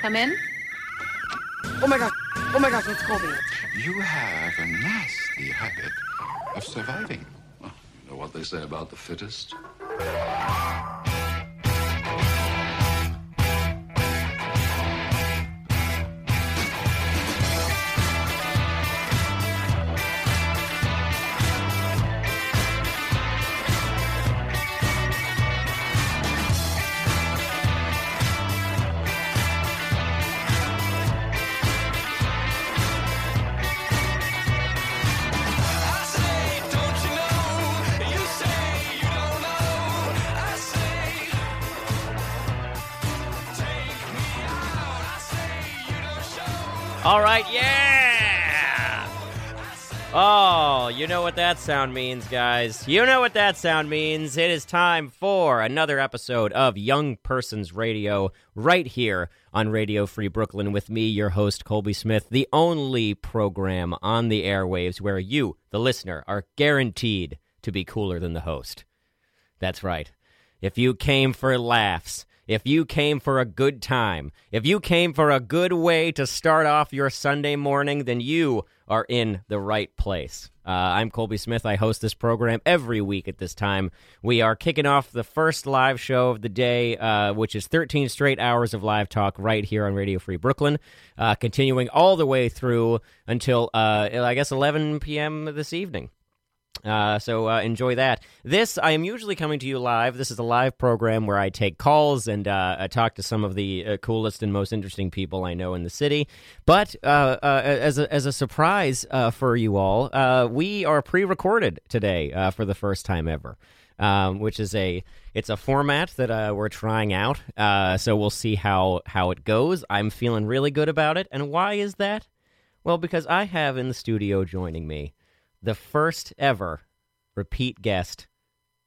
Come in. Oh my gosh. Oh my gosh, it's Colby. You have a nasty habit of surviving. Well, you know what they say about the fittest? What that sound means, guys. You know what that sound means. It is time for another episode of Young Persons Radio right here on Radio Free Brooklyn with me, your host, Colby Smith, the only program on the airwaves where you, the listener, are guaranteed to be cooler than the host. That's right. If you came for laughs, if you came for a good time, if you came for a good way to start off your Sunday morning, then you are in the right place. Uh, I'm Colby Smith. I host this program every week at this time. We are kicking off the first live show of the day, uh, which is 13 straight hours of live talk right here on Radio Free Brooklyn, uh, continuing all the way through until, uh, I guess, 11 p.m. this evening. Uh, so uh, enjoy that. This I am usually coming to you live. This is a live program where I take calls and uh, I talk to some of the uh, coolest and most interesting people I know in the city. But uh, uh, as a, as a surprise for you all, we are pre-recorded today for the first time ever. Um, which is a it's a format that we're trying out. so we'll see how how it goes. I'm feeling really good about it. And why is that? Well, because I have in the studio joining me the first ever repeat guest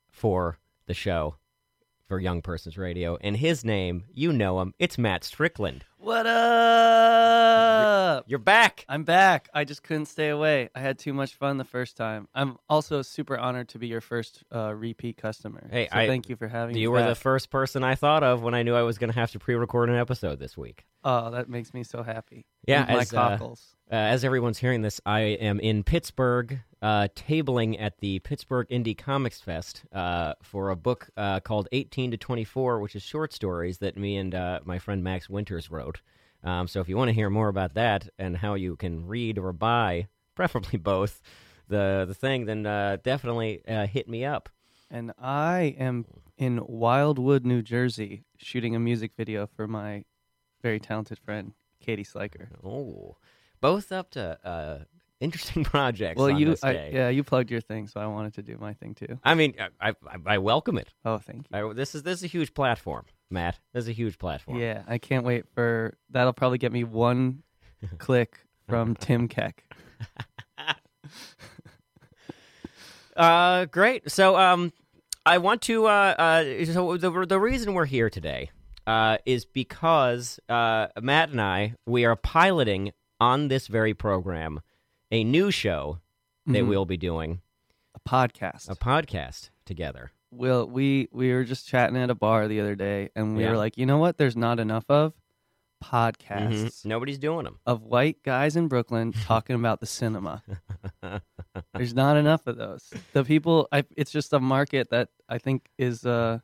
for the show for Young Persons Radio. And his name, you know him, it's Matt Strickland. What up? You're back. I'm back. I just couldn't stay away. I had too much fun the first time. I'm also super honored to be your first uh, repeat customer. Hey, so I- thank you for having me. You were the first person I thought of when I knew I was going to have to pre record an episode this week. Oh, that makes me so happy. Yeah, my as, uh. Uh, as everyone's hearing this, I am in Pittsburgh, uh, tabling at the Pittsburgh Indie Comics Fest uh, for a book uh, called 18 to 24, which is short stories that me and uh, my friend Max Winters wrote. Um, so if you want to hear more about that and how you can read or buy, preferably both, the the thing, then uh, definitely uh, hit me up. and I am in Wildwood, New Jersey, shooting a music video for my very talented friend Katie Sliker. Oh, both up to uh, interesting projects. Well, you, I, yeah, you plugged your thing, so I wanted to do my thing too. I mean, I, I, I welcome it. Oh, thank you. I, this is this is a huge platform, Matt. This is a huge platform. Yeah, I can't wait for that'll probably get me one click from Tim Keck. Uh, great. So, um, I want to. Uh, uh, so the the reason we're here today, uh, is because uh, Matt and I we are piloting on this very program a new show that Mhm. we'll be doing A podcast. a podcast together. Will we we were just chatting at a bar the other day, and we Yeah. were like, you know what? There's not enough of Mhm. podcasts Nobody's doing them. of white guys in Brooklyn talking about the cinema. There's not enough of those. The people, I, it's just a market that I think is uh,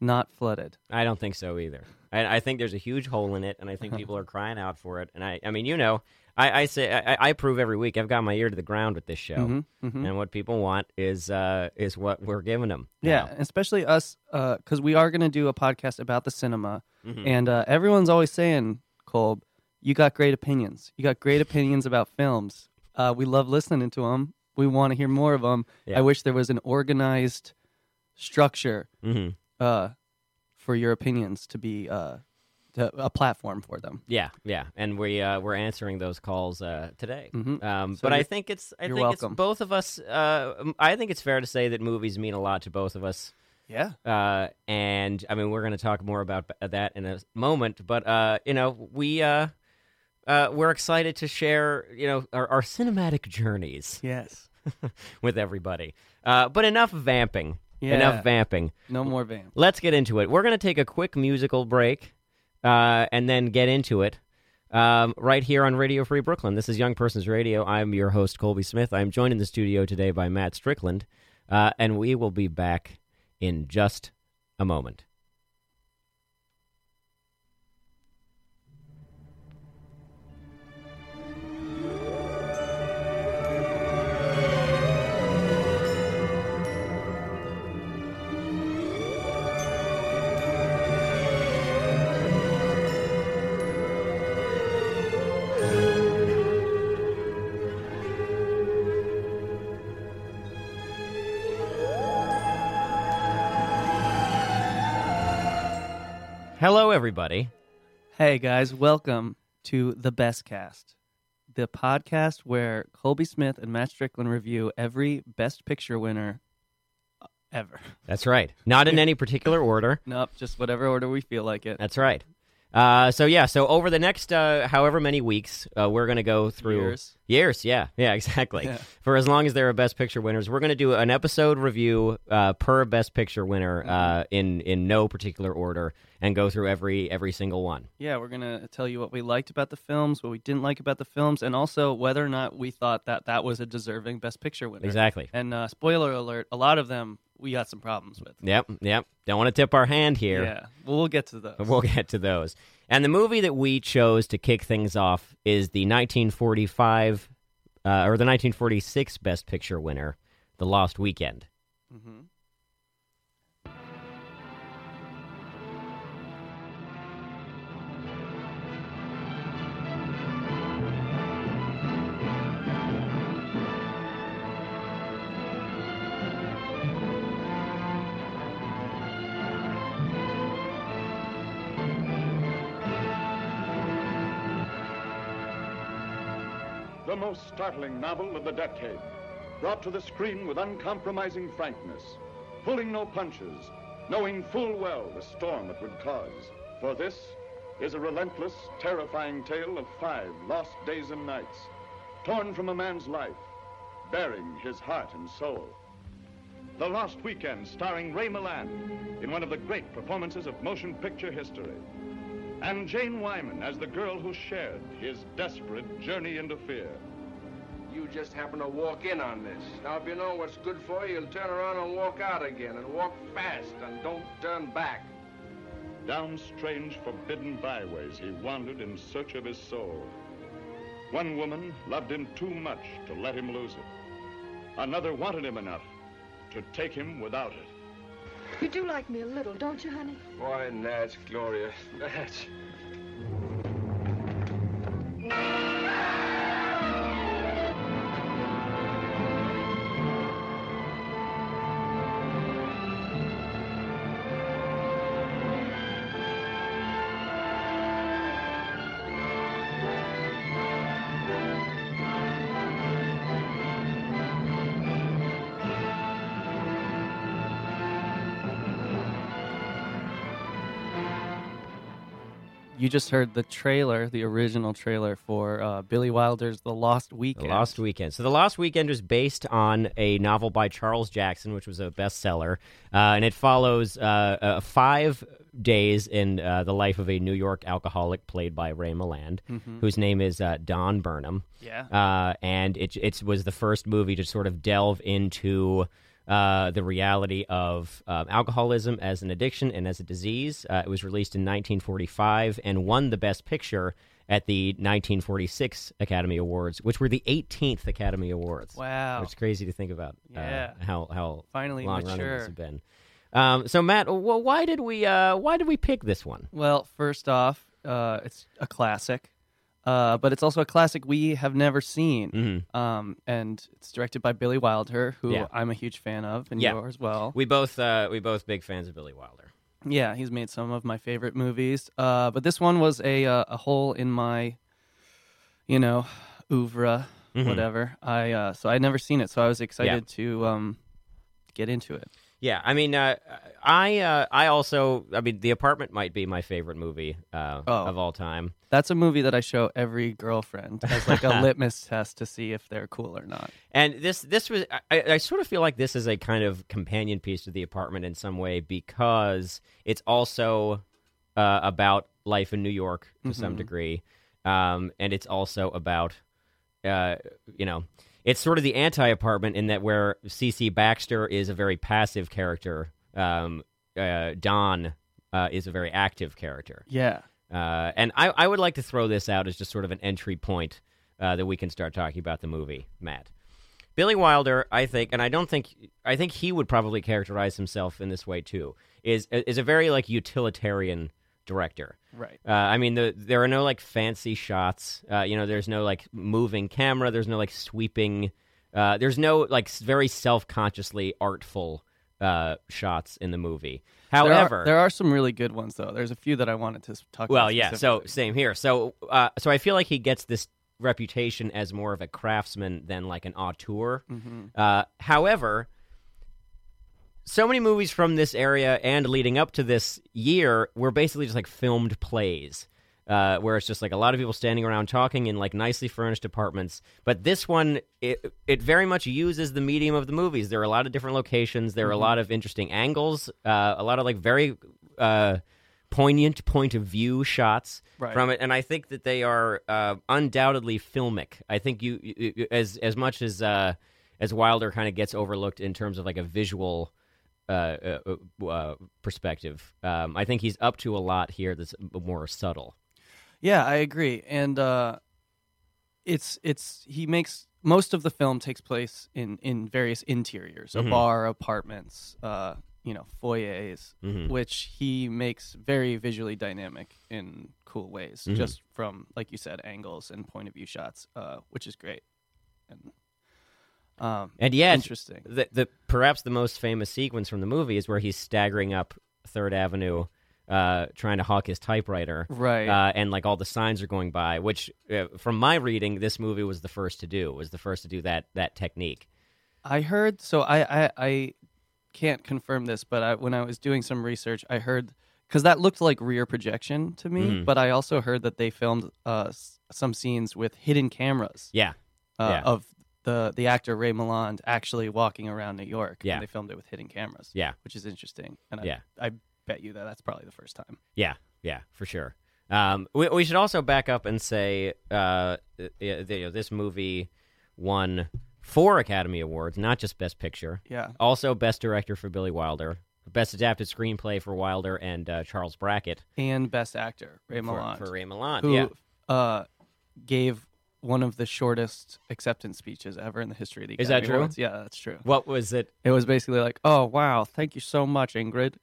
not flooded. I don't think so either. I, I think there's a huge hole in it, and I think people are crying out for it. And I, I mean, you know, I, I say I, I prove every week. I've got my ear to the ground with this show, Mhm, mhm. and what people want is uh, is what we're giving them. Yeah, now. especially us, because we are going to do a podcast about the cinema, Mhm. and uh, everyone's always saying, Kolb, you got great opinions. You got great opinions about films. Uh, we love listening to them. We want to hear more of them. Yeah. I wish there was an organized structure Mhm. uh, for your opinions to be to, a platform for them. Yeah, yeah, and we uh, we're answering those calls uh, today. Mhm. Um, So but I think it's I think welcome. it's both of us. Uh, I think it's fair to say that movies mean a lot to both of us. Yeah. Uh, and I mean, we're going to talk more about that in a moment. But uh, you know, we uh, uh, we're excited to share you know our, our cinematic journeys Yes. with everybody. Uh, but enough vamping. Yeah. Enough vamping. No more vamp. Let's get into it. We're going to take a quick musical break. Uh, and then get into it um, right here on Radio Free Brooklyn. This is Young Persons Radio. I'm your host, Colby Smith. I'm joined in the studio today by Matt Strickland, uh, and we will be back in just a moment. Hello, everybody. Hey guys, welcome to the Best Cast, the podcast where Colby Smith and Matt Strickland review every Best Picture winner ever. That's right. Not in any particular order. Nope, just whatever order we feel like it. That's right. Uh, so yeah, so over the next uh, however many weeks, uh, we're gonna go through Years. Years, yeah, yeah, exactly. Yeah. For as long as there are Best Picture winners, we're gonna do an episode review uh, per Best Picture winner Mm-hmm. uh, in in no particular order, and go through every every single one. Yeah, we're gonna tell you what we liked about the films, what we didn't like about the films, and also whether or not we thought that that was a deserving Best Picture winner. Exactly. And uh, spoiler alert: a lot of them we got some problems with. Yep, yep. Don't want to tip our hand here. Yeah, well, we'll get to those. We'll get to those. And the movie that we chose to kick things off is the 1945 uh, or the 1946 Best Picture winner, The Lost Weekend. hmm most startling novel of the decade. Brought to the screen with uncompromising frankness. Pulling no punches. Knowing full well the storm it would cause. For this is a relentless, terrifying tale of five lost days and nights. Torn from a man's life. Bearing his heart and soul. The Lost Weekend, starring Ray Milland in one of the great performances of motion picture history. And Jane Wyman as the girl who shared his desperate journey into fear. You just happen to walk in on this. Now, if you know what's good for you, you'll turn around and walk out again, and walk fast, and don't turn back. Down strange, forbidden byways he wandered in search of his soul. One woman loved him too much to let him lose it. Another wanted him enough to take him without it. You do like me a little, don't you, honey? Why, Natch, Gloria, Natch. You just heard the trailer, the original trailer for uh, Billy Wilder's The Lost Weekend. The Lost Weekend. So, The Lost Weekend was based on a novel by Charles Jackson, which was a bestseller. Uh, and it follows uh, uh, five days in uh, the life of a New York alcoholic played by Ray Milland, whose name is uh, Don Birnam. Yeah. Uh, and it, it was the first movie to sort of delve into uh, the reality of um, alcoholism as an addiction and as a disease. Uh, it was released in 1945 and won the Best Picture at the 1946 Academy Awards, which were the 18th Academy Awards. Wow. It's crazy to think about uh, Yeah. how, how Finally long running mature. this has been. Um, so, Matt, wh- why did we uh, why did we pick this one? Well, first off, uh, it's a classic, uh, but it's also a classic we have never seen. Mhm. Um, and it's directed by Billy Wilder, who Yeah. I'm a huge fan of, and Yeah. you are as well. We both uh, we both big fans of Billy Wilder. Yeah, he's made some of my favorite movies. Uh, but this one was a uh, a hole in my, you know, oeuvre, Mhm. whatever. I uh, so I'd never seen it, so I was excited to um, get into it. Yeah, I mean, uh, I uh, I also, I mean, The Apartment might be my favorite movie uh, Oh. of all time. That's a movie that I show every girlfriend as like a litmus test to see if they're cool or not. And this this was, I, I sort of feel like this is a kind of companion piece to The Apartment in some way because it's also uh, about life in New York to some degree, um, and it's also about, uh, you know, it's sort of the anti-apartment in that where C.C. Baxter is a very passive character, um, uh, Don uh, is a very active character. Yeah. Uh, and I, I would like to throw this out as just sort of an entry point uh, that we can start talking about the movie, Matt. Billy Wilder, I think, and I don't think I think he would probably characterize himself in this way too. Is is a very like utilitarian director. Right. Uh, I mean, the, there are no like fancy shots. Uh, you know, there's no like moving camera. There's no like sweeping. Uh, there's no like very self consciously artful uh, shots in the movie. However, there are, there are some really good ones though. There's a few that I wanted to talk well, yeah. So same here. So, uh, so I feel like he gets this reputation as more of a craftsman than like an auteur. Mm-hmm. Uh, however, so many movies from this area and leading up to this year were basically just like filmed plays. Uh, where it's just like a lot of people standing around talking in like nicely furnished apartments. But this one, it it very much uses the medium of the movies. There are a lot of different locations. There are a lot of interesting angles. Uh, a lot of like very uh, poignant point of view shots Right. from it, and I think that they are uh, undoubtedly filmic. I think you, you as as much as uh, as Wilder kind of gets overlooked in terms of like a visual uh, uh, uh, perspective. Um, I think he's up to a lot here that's more subtle. Yeah, I agree. And uh, it's it's he makes most of the film takes place in in various interiors, Mhm. a bar, apartments, uh, you know, foyers, Mhm. which he makes very visually dynamic in cool ways, Mhm. just from like you said, angles and point of view shots, uh, which is great. And um, And yeah, interesting. the, the perhaps the most famous sequence from the movie is where he's staggering up Third Avenue, uh, trying to hawk his typewriter. Right. Uh, and like all the signs are going by, which, uh, from my reading, this movie was the first to do. Was the first to do that that technique. I heard so I I, I can't confirm this, but I, when I was doing some research, I heard because that looked like rear projection to me, Mhm. but I also heard that they filmed uh, some scenes with hidden cameras Yeah. uh, yeah. of the the actor Ray Milland actually walking around New York. Yeah. and they filmed it with hidden cameras. Yeah. which is interesting. And I, Yeah. I bet you that that's probably the first time. Yeah, yeah, for sure. Um, we, we should also back up and say uh, you know, this movie won four Academy Awards, not just Best Picture. Yeah, Also, Best Director for Billy Wilder, Best Adapted Screenplay for Wilder and uh, Charles Brackett and best actor Ray for, Milland, for Ray Milland. who yeah, uh, gave one of the shortest acceptance speeches ever in the history of the Is that true? Awards. Yeah, that's true. what was it? It was basically like, "Oh wow, thank you so much, Ingrid,"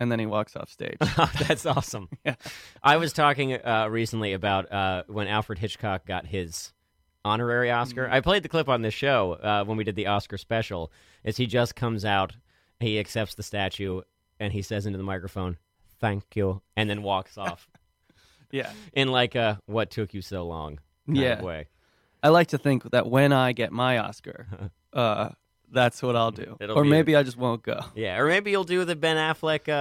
and then he walks off stage. That's awesome. Yeah. I was talking uh, recently about uh, when Alfred Hitchcock got his honorary Oscar. Mm-hmm. I played the clip on this show uh, when we did the Oscar special. Is he just comes out, he accepts the statue and he says into the microphone, "Thank you," and then walks off yeah, in like a "What took you so long?" kind Yeah. of way. I like to think that when I get my Oscar, uh, that's what I'll do, It'll or be- maybe I just won't go. Yeah, or maybe you'll do the Ben Affleck, uh,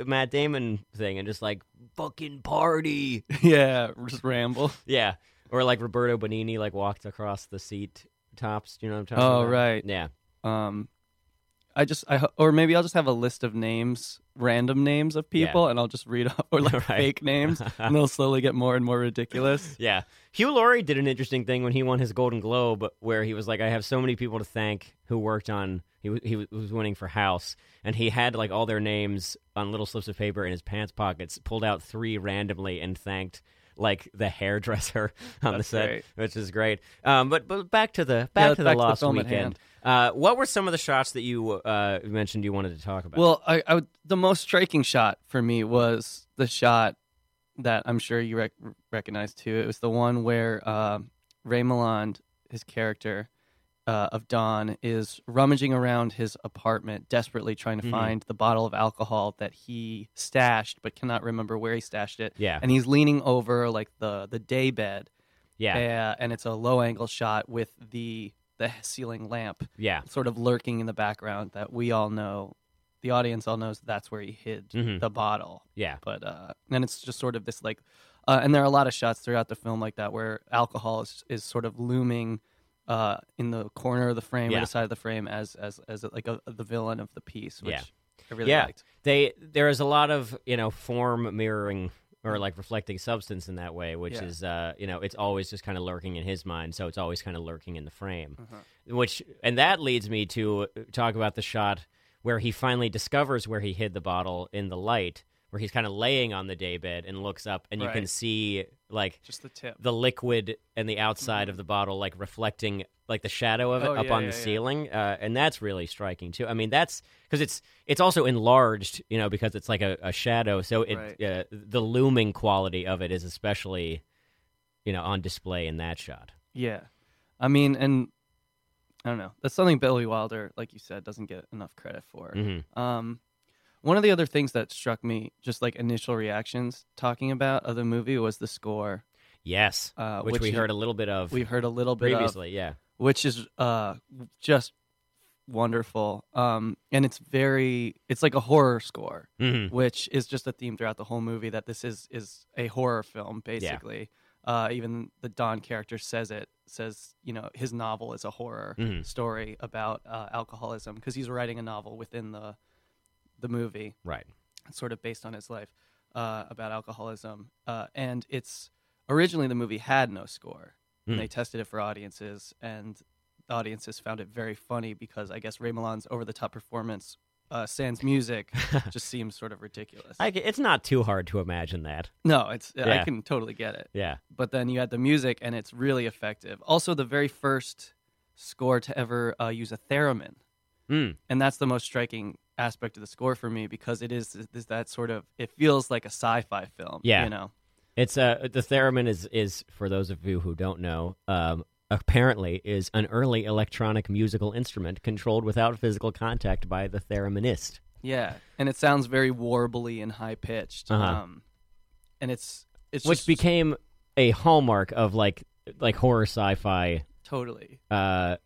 uh, Matt Damon thing and just like fucking party. yeah, just ramble. Yeah, or like Roberto Benigni, like walked across the seat tops. You know what I'm talking about? Oh, about? right. Yeah, Um, I just, I or maybe I'll just have a list of names, random names of people, and I'll just read off or like Right. fake names, and they'll slowly get more and more ridiculous. yeah. Hugh Laurie did an interesting thing when he won his Golden Globe, where he was like, "I have so many people to thank who worked on." He w- he was winning for House, and he had like all their names on little slips of paper in his pants pockets. Pulled out three randomly and thanked like the hairdresser on That's the set, great. which is great. Um, but but back to the back Yeah, to back the to the Lost Weekend. Uh, what were some of the shots that you uh, mentioned you wanted to talk about? Well, I, I would, the most striking shot for me was the shot that I'm sure you rec- recognize too. It was the one where um Ray Milland, his character uh, of Don, is rummaging around his apartment, desperately trying to Mhm. find the bottle of alcohol that he stashed, but cannot remember where he stashed it. yeah, And he's leaning over like the the day bed, yeah, uh, and it's a low angle shot with the the ceiling lamp yeah. sort of lurking in the background that we all know the audience all knows that's where he hid Mhm. the bottle Yeah. but uh and it's just sort of this like uh, and there are a lot of shots throughout the film like that where alcohol is, is sort of looming uh in the corner of the frame Yeah. or the side of the frame as as as like a, the villain of the piece which Yeah. i really Yeah. liked They there is a lot of you know form mirroring or like reflecting substance in that way, which Yeah. is uh, you know, it's always just kind of lurking in his mind, so it's always kind of lurking in the frame. Uh-huh. Which and that leads me to talk about the shot where he finally discovers where he hid the bottle in the light, where he's kind of laying on the daybed and looks up, and you can see like Just the tip. the liquid and the outside of the bottle like reflecting like the shadow of it Mm-hmm. Oh, up yeah, on yeah, the yeah. ceiling uh, and that's really striking too i mean that's because it's it's also enlarged you know because it's like a, a shadow so it Right. uh, the looming quality of it is especially you know on display in that shot Yeah, I mean, and I don't know. That's something Billy Wilder, like you said, doesn't get enough credit for. Mhm. Um, one of the other things that struck me, just like initial reactions talking about of the movie, was the score. yes Uh, which, which we is- heard a little bit of We heard a little bit of, previously yeah which is uh just wonderful. Um, and it's very, it's like a horror score. Mhm. which is just a theme throughout the whole movie that this is is a horror film basically. Uh, even the Don character says it says you know his novel is a horror Mhm. story about uh, alcoholism because he's writing a novel within the the movie right sort of based on his life uh, about alcoholism uh, and it's originally the movie had no score Mm. and they tested it for audiences and audiences found it very funny because I guess Ray Milland's over the top performance uh, sans music just seems sort of ridiculous. I, it's not too hard to imagine that No, it's Yeah. I can totally get it. yeah But then you add the music, and it's really effective. Also, the very first score to ever uh, use a theremin, mm. and that's the most striking aspect of the score for me because it is, is that sort of it feels like a sci-fi film. Yeah. you know. It's uh the theremin is is for those of you who don't know, um, apparently is an early electronic musical instrument controlled without physical contact by the thereminist. Yeah, and it sounds very warbly and high pitched. Uh-huh. Um, and it's it's which just became a hallmark of like like horror sci-fi. totally. Uh,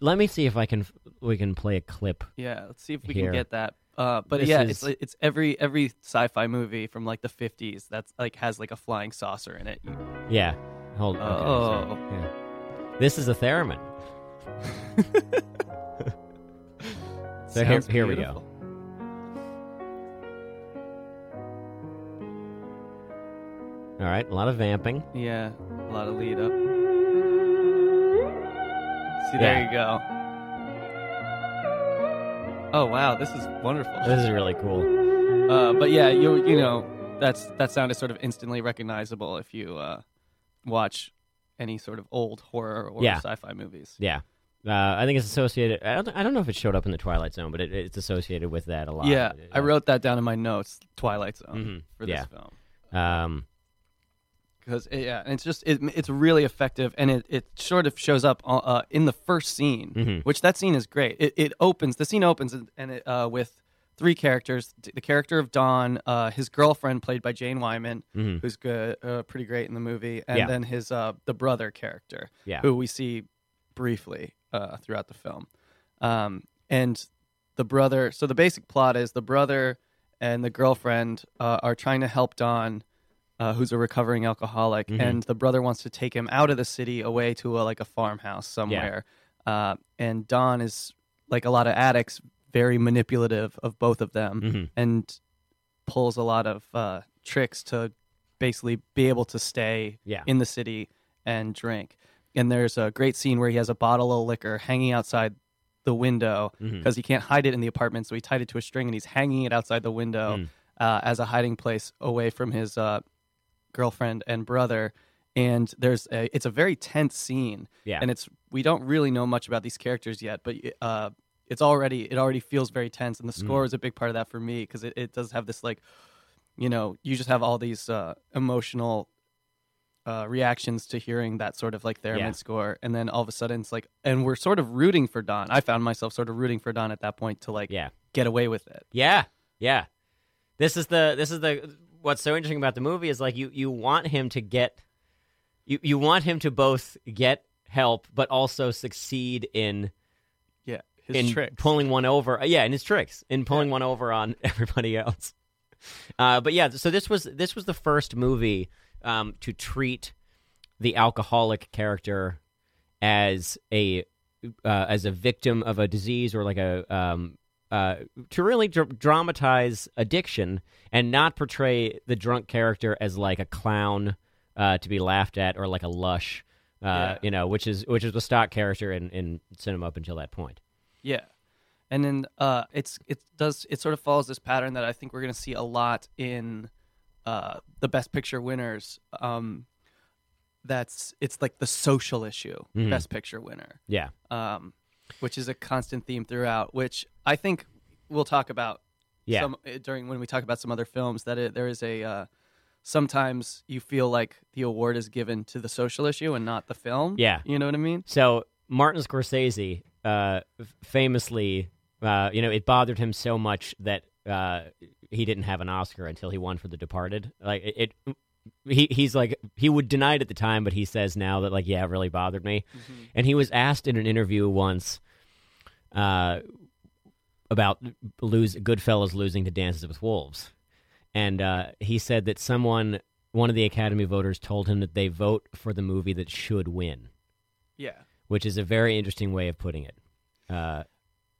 let me see if I can we can play a clip. Yeah, let's see if we Here. can get that. Uh, but This yeah, is- it's it's every every sci-fi movie from like the fifties that's like has like a flying saucer in it. Yeah, hold. Okay, Oh. Yeah. This is a theremin. So here- here we go. All right, a lot of vamping. Yeah, a lot of lead up. See, there Yeah. you go. Oh wow, this is wonderful. This is really cool. Uh, but yeah, you you know that's that sound is sort of instantly recognizable if you uh, watch any sort of old horror or Yeah. sci-fi movies. Yeah. Uh, I think it's associated. I don't. I don't know if it showed up in the Twilight Zone, but it, it's associated with that a lot. Yeah, I wrote that down in my notes. Twilight Zone Mhm. for Yeah. this film Um, because yeah, and it's just it, it's really effective, and it, it sort of shows up uh, uh, in the first scene, Mhm. which that scene is great. It, it opens the scene opens and, and it, uh, with three characters: the character of Don, uh, his girlfriend played by Jane Wyman, Mhm. who's good, uh, pretty great in the movie, and Yeah. then his uh, the brother character, Yeah. who we see briefly uh, throughout the film, um, and the brother. So the basic plot is the brother and the girlfriend uh, are trying to help Don, uh, who's a recovering alcoholic, Mhm. and the brother wants to take him out of the city away to a, like a farmhouse somewhere. Uh, and Don is like a lot of addicts, very manipulative of both of them, Mhm. and pulls a lot of uh, tricks to basically be able to stay Yeah. in the city and drink. And there's a great scene where he has a bottle of liquor hanging outside the window because he can't hide it in the apartment, so he tied it to a string and he's hanging it outside the window Mm. uh, as a hiding place away from his uh, girlfriend and brother. And there's a, it's a very tense scene, Yeah. and it's we don't really know much about these characters yet, but uh, it's already it already feels very tense, and the Mm. score is a big part of that for me because it, it does have this like, you know, you just have all these uh, emotional uh, reactions to hearing that sort of like theremin Yeah. score, and then all of a sudden it's like, and we're sort of rooting for Don. I found myself sort of rooting for Don at that point to like yeah. get away with it. Yeah, yeah. This is the this is the what's so interesting about the movie is like you you want him to get you you want him to both get help but also succeed in Yeah, his in tricks. pulling one over. uh, Yeah, in his tricks in pulling one over on everybody else. Uh, but yeah, so this was this was the first movie um, to treat the alcoholic character as a uh, as a victim of a disease or like a um, uh, to really dr- dramatize addiction and not portray the drunk character as like a clown uh, to be laughed at or like a lush, uh, Yeah. you know, which is which is the stock character in, in cinema up until that point. Yeah, and then uh, it's it does it sort of follows this pattern that I think we're going to see a lot in uh, the Best Picture winners. Um, that's it's like the social issue, Mhm. Best Picture winner, Yeah, um, which is a constant theme throughout. Which I think we'll talk about yeah, some uh, during when we talk about some other films that it, there is a uh, sometimes you feel like the award is given to the social issue and not the film. Yeah. you know what I mean. So Martin Scorsese, uh, famously, uh, you know, it bothered him so much that uh, he didn't have an Oscar until he won for The Departed. Like it, it he he's like he would deny it at the time, but he says now that like yeah, it really bothered me. And he was asked in an interview once, uh, about lose Goodfellas losing to Dances with Wolves, and uh, he said that someone. One of the Academy voters told him that they vote for the movie that should win Yeah. which is a very interesting way of putting it. Uh,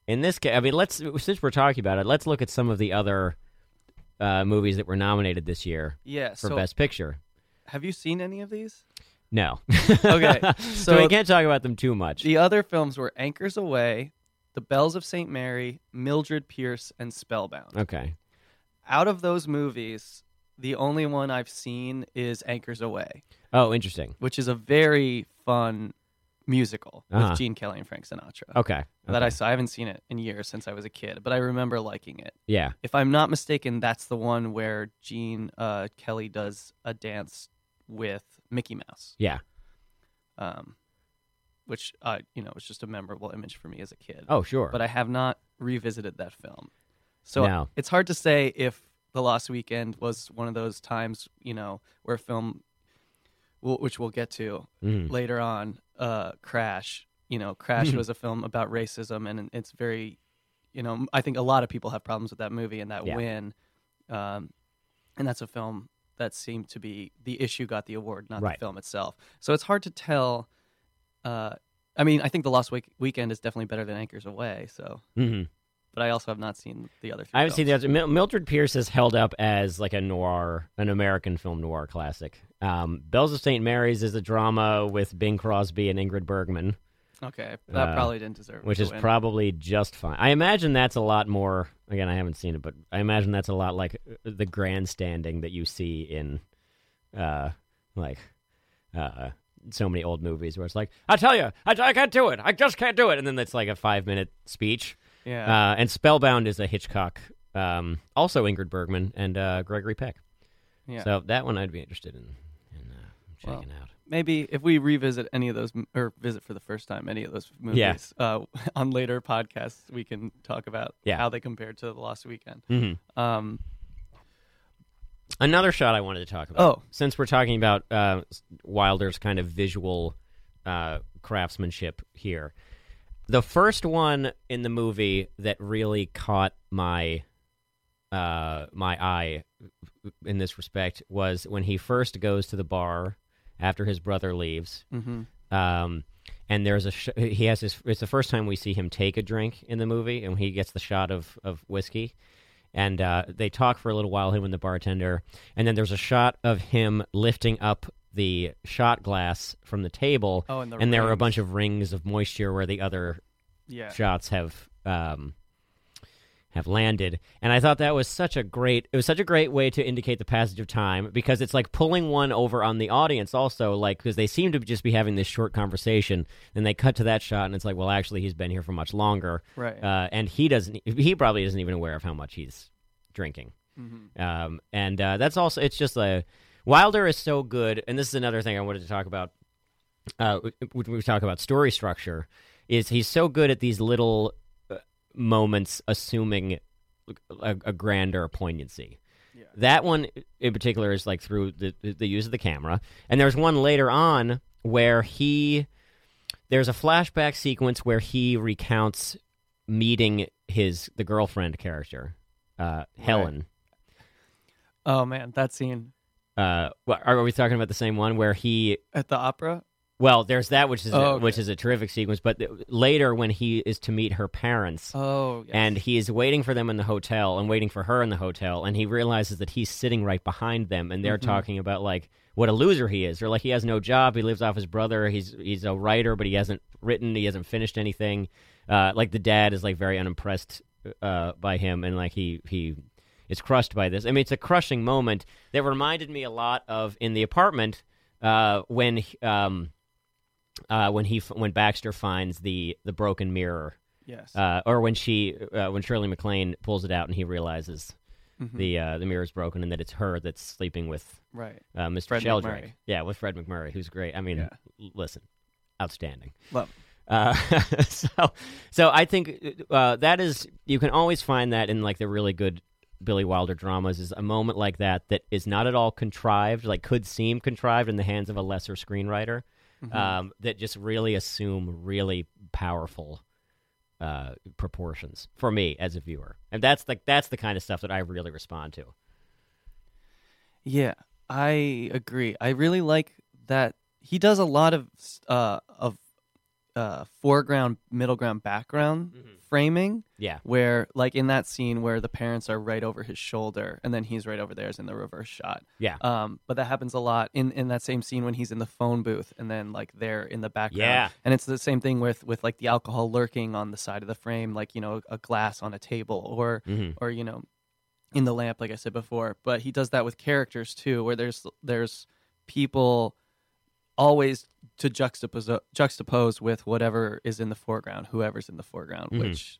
in this case, I mean, let's since we're talking about it, let's look at some of the other uh, movies that were nominated this year Yeah. for so Best Picture. have you seen any of these? No. Okay, so, so- we can't talk about them too much. The other films were Anchors Aweigh, The Bells of St. Mary, Mildred Pierce, and Spellbound. Okay. Out of those movies, the only one I've seen is Anchors Aweigh, Oh, interesting. which is a very fun musical Uh-huh. with Gene Kelly and Frank Sinatra. Okay. That I okay. saw. I haven't seen it in years since I was a kid, but I remember liking it. Yeah. If I'm not mistaken, that's the one where Gene uh, Kelly does a dance with Mickey Mouse. Yeah. um, which uh, you know was just a memorable image for me as a kid. Oh, sure. but I have not revisited that film, so No. it's hard to say if the Lost Weekend was one of those times, you know, where a film, which we'll get to Mhm. later on, uh, Crash. You know, Crash Mhm. was a film about racism, and it's very, you know, I think a lot of people have problems with that movie and that Yeah. win, um, and that's a film that seemed to be the issue got the award, not Right. the film itself. So it's hard to tell. Uh, I mean, I think the Lost Week- Weekend is definitely better than Anchors Aweigh. So, Mhm. But I also have not seen the other. Few I haven't seen the other. Mil- Mildred Pierce is held up as like a noir, an American film noir classic. Um, Bells of St. Mary's is a drama with Bing Crosby and Ingrid Bergman. Okay, that Uh, probably didn't deserve. which is win. probably just fine. I imagine that's a lot more. Again, I haven't seen it, but I imagine that's a lot like uh, the grandstanding that you see in, uh, like, uh, so many old movies where it's like, "I tell you, I, I can't do it. I just can't do it," and then it's like a five minute speech. Yeah. Uh, and Spellbound is a Hitchcock, um, also Ingrid Bergman and uh, Gregory Peck. yeah. So that one I'd be interested in, in uh, Well, checking out. Maybe if we revisit any of those, or visit for the first time any of those movies Yeah. uh, on later podcasts, we can talk about Yeah. how they compared to the Lost Weekend. hmm Um, Another shot I wanted to talk about. Oh. since we're talking about uh, Wilder's kind of visual uh, craftsmanship here, the first one in the movie that really caught my uh, my eye in this respect was when he first goes to the bar after his brother leaves. mhm. Um, and there's a sh- he has his. It's the first time we see him take a drink in the movie, and he gets the shot of of whiskey. And uh, they talk for a little while, him and the bartender, and then there's a shot of him lifting up the shot glass from the table, Oh, and the there are a rings. bunch of rings of moisture where the other Yeah. shots have um, have landed. And I thought that was such a great it was such a great way to indicate the passage of time because it's like pulling one over on the audience also like because they seem to just be having this short conversation and they cut to that shot and it's like well actually he's been here for much longer Right. uh, and he doesn't he probably isn't even aware of how much he's drinking Mhm. um, and uh, that's also it's just a Wilder is so good, and this is another thing I wanted to talk about. Uh, when we talk about story structure, is he's so good at these little uh, moments, assuming a, a grander poignancy. Yeah. That one in particular is like through the the use of the camera, and there's one later on where he there's a flashback sequence where he recounts meeting his the girlfriend character, uh, Helen. Oh man, that scene Uh, are we talking about the same one where he? at the opera. Well, there's that, which is Oh, okay. which is a terrific sequence. But th- later, when he is to meet her parents, Oh, yes. and he is waiting for them in the hotel and waiting for her in the hotel, and he realizes that he's sitting right behind them, and they're Mm-hmm. talking about like what a loser he is, or like he has no job, he lives off his brother, he's he's a writer, but he hasn't written, he hasn't finished anything. Uh, like the dad is like very unimpressed uh, by him, and like he he is crushed by this. I mean, it's a crushing moment that reminded me a lot of in the apartment uh, when um, uh, when he when Baxter finds the the broken mirror yes. uh, or when she uh, when Shirley MacLaine pulls it out and he realizes Mhm. the uh, the mirror is broken and that it's her that's sleeping with right. uh, Mr. Fred Sheldrake. MacMurray. Yeah, with Fred MacMurray, who's great. I mean, Yeah. listen, outstanding. Love. Uh, so, so I think uh, that is you can always find that in like the really good Billy Wilder dramas is a moment like that that is not at all contrived, like could seem contrived in the hands of a lesser screenwriter, Mm-hmm. um, that just really assume really powerful uh, proportions for me as a viewer, and that's like that's the kind of stuff that I really respond to. Yeah, I agree. I really like that he does a lot of uh of uh foreground, middle ground, background framing Yeah, where like in that scene where the parents are right over his shoulder and then he's right over theirs in the reverse shot. yeah, Um but that happens a lot in in that same scene when he's in the phone booth and then like they're in the background. Yeah. And it's the same thing with with like the alcohol lurking on the side of the frame like, you know, a glass on a table or Mhm. or you know in the lamp like i said before but he does that with characters too where there's there's people always to juxtapose juxtapose with whatever is in the foreground whoever's in the foreground Mhm. which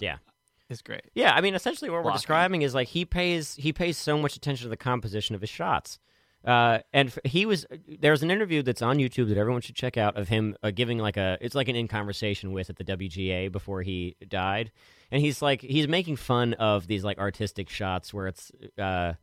yeah. is great Yeah, I mean, essentially, what we're describing is like he pays he pays so much attention to the composition of his shots. Uh, and f- he was there's an interview that's on YouTube that everyone should check out of him uh, giving like a it's like an in conversation with at the WGA before he died, and he's like he's making fun of these like artistic shots where it's uh,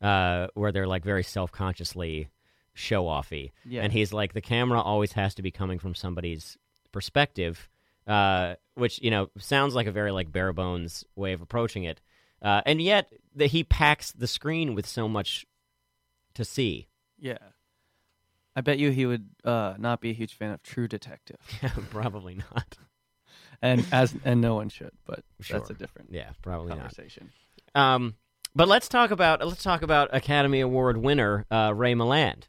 uh, where they're like very self consciously show offy, Yeah. and he's like the camera always has to be coming from somebody's perspective, uh, which you know sounds like a very like bare bones way of approaching it, uh, and yet that he packs the screen with so much to see. yeah i bet you he would uh not be a huge fan of true detective Probably not. and as and no one should but Sure. that's a different Yeah, probably not. conversation Um, but let's talk about let's talk about Academy Award winner uh, Ray Milland.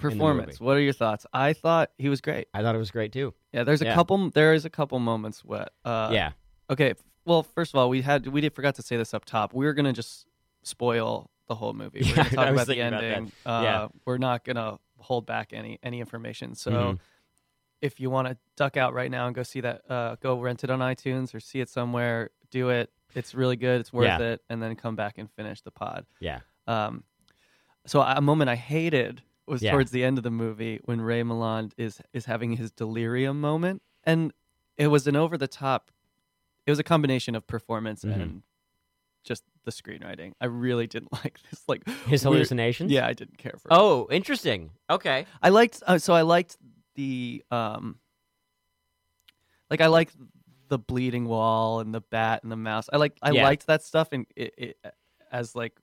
Performance what are your thoughts i thought he was great I thought it was great too. yeah there's a Yeah. couple there is a couple moments where uh yeah, Okay. Well, first of all, we had we did forgot to say this up top. We were gonna just spoil the whole movie. We're Yeah, gonna I talk was about the thinking about that. ending. Uh, Yeah. We're not gonna hold back any any information. So Mhm. if you want to duck out right now and go see that, uh, go rent it on iTunes or see it somewhere. Do it. It's really good. It's worth Yeah. it. And then come back and finish the pod. yeah, Um, so a moment I hated was Yeah. towards the end of the movie when Ray Milland is is having his delirium moment, and it was an over the top. It was a combination of performance Mhm. and just the screenwriting. I really didn't like this. Like his weird- hallucinations. Yeah, I didn't care for. it. Oh, interesting. Okay. I liked. Uh, so I liked the um. Like I liked the bleeding wall and the bat and the mouse. I like. I Yeah. liked that stuff and it, it as like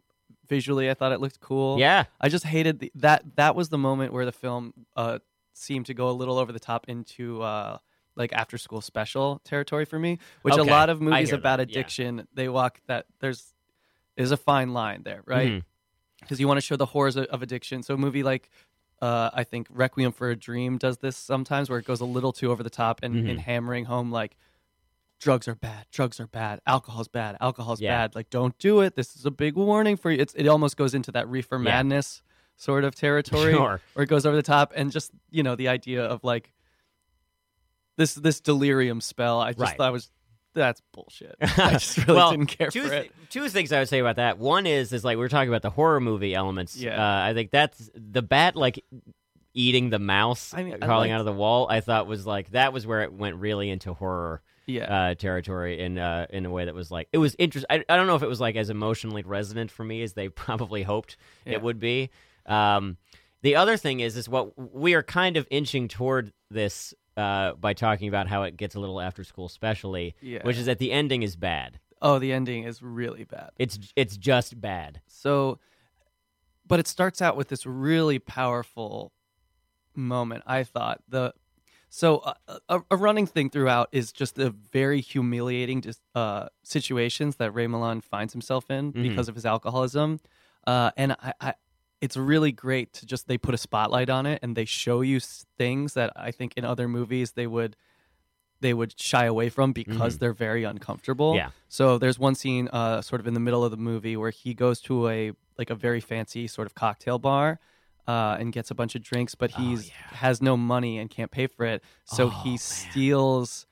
visually. I thought it looked cool. Yeah. I just hated the, that. That was the moment where the film uh, seemed to go a little over the top into uh, like after school special territory for me, which Okay. a lot of movies about that, yeah. addiction they walk that there's there's a fine line there, right? Because you want to show the horrors of, of addiction. So a movie like uh, I think Requiem for a Dream does this sometimes, where it goes a little too over the top and, Mhm. and hammering home like drugs are bad, drugs are bad, alcohol's bad, alcohol's Yeah. bad. Like don't do it. This is a big warning for you. It's it almost goes into that reefer Yeah. madness sort of territory, Sure. where it goes over the top and just you know the idea of like this this delirium spell. I just Right. thought was that's bullshit. I just really well, didn't care two, for thi- it. two things I would say about that. One is is like we are talking about the horror movie elements. Yeah. Uh, I think that's the bat like eating the mouse, I mean, crawling out of the wall. I thought was like that was where it went really into horror Yeah. uh, territory in uh, in a way that was like it was interesting. I, I don't know if it was like as emotionally resonant for me as they probably hoped Yeah. it would be. Um, the other thing is is what we are kind of inching toward this uh, by talking about how it gets a little after school specially, Yeah. which is that the ending is bad. oh, the ending is really bad. It's it's just bad. So, but it starts out with this really powerful moment. I thought the so uh, a, a running thing throughout is just the very humiliating uh, situations that Ray Milland finds himself in Mhm. because of his alcoholism, uh, and I, I it's really great to just they put a spotlight on it and they show you things that I think in other movies they would they would shy away from because Mhm. they're very uncomfortable. Yeah. So there's one scene, uh, sort of in the middle of the movie, where he goes to a like a very fancy sort of cocktail bar, uh, and gets a bunch of drinks, but he's has no money and can't pay for it. So he steals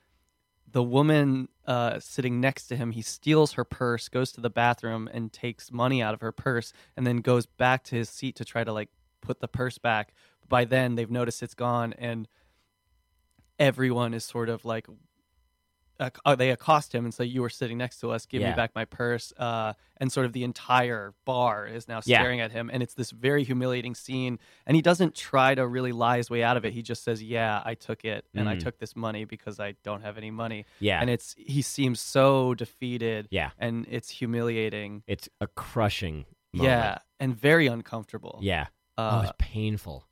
the woman uh, sitting next to him. He steals her purse, goes to the bathroom, and takes money out of her purse, and then goes back to his seat to try to like put the purse back. By then, they've noticed it's gone, and everyone is sort of like uh, uh, they accost him and say, "You were sitting next to us. Give Yeah. me back my purse." Uh, and sort of the entire bar is now Yeah. staring at him, and it's this very humiliating scene. And he doesn't try to really lie his way out of it. He just says, "Yeah, I took it, and I Mhm. took this money because I don't have any money." Yeah. and it's he seems so defeated. Yeah. and it's humiliating. It's a crushing. Moment. Yeah, and very uncomfortable. Yeah. oh, Uh, it's painful.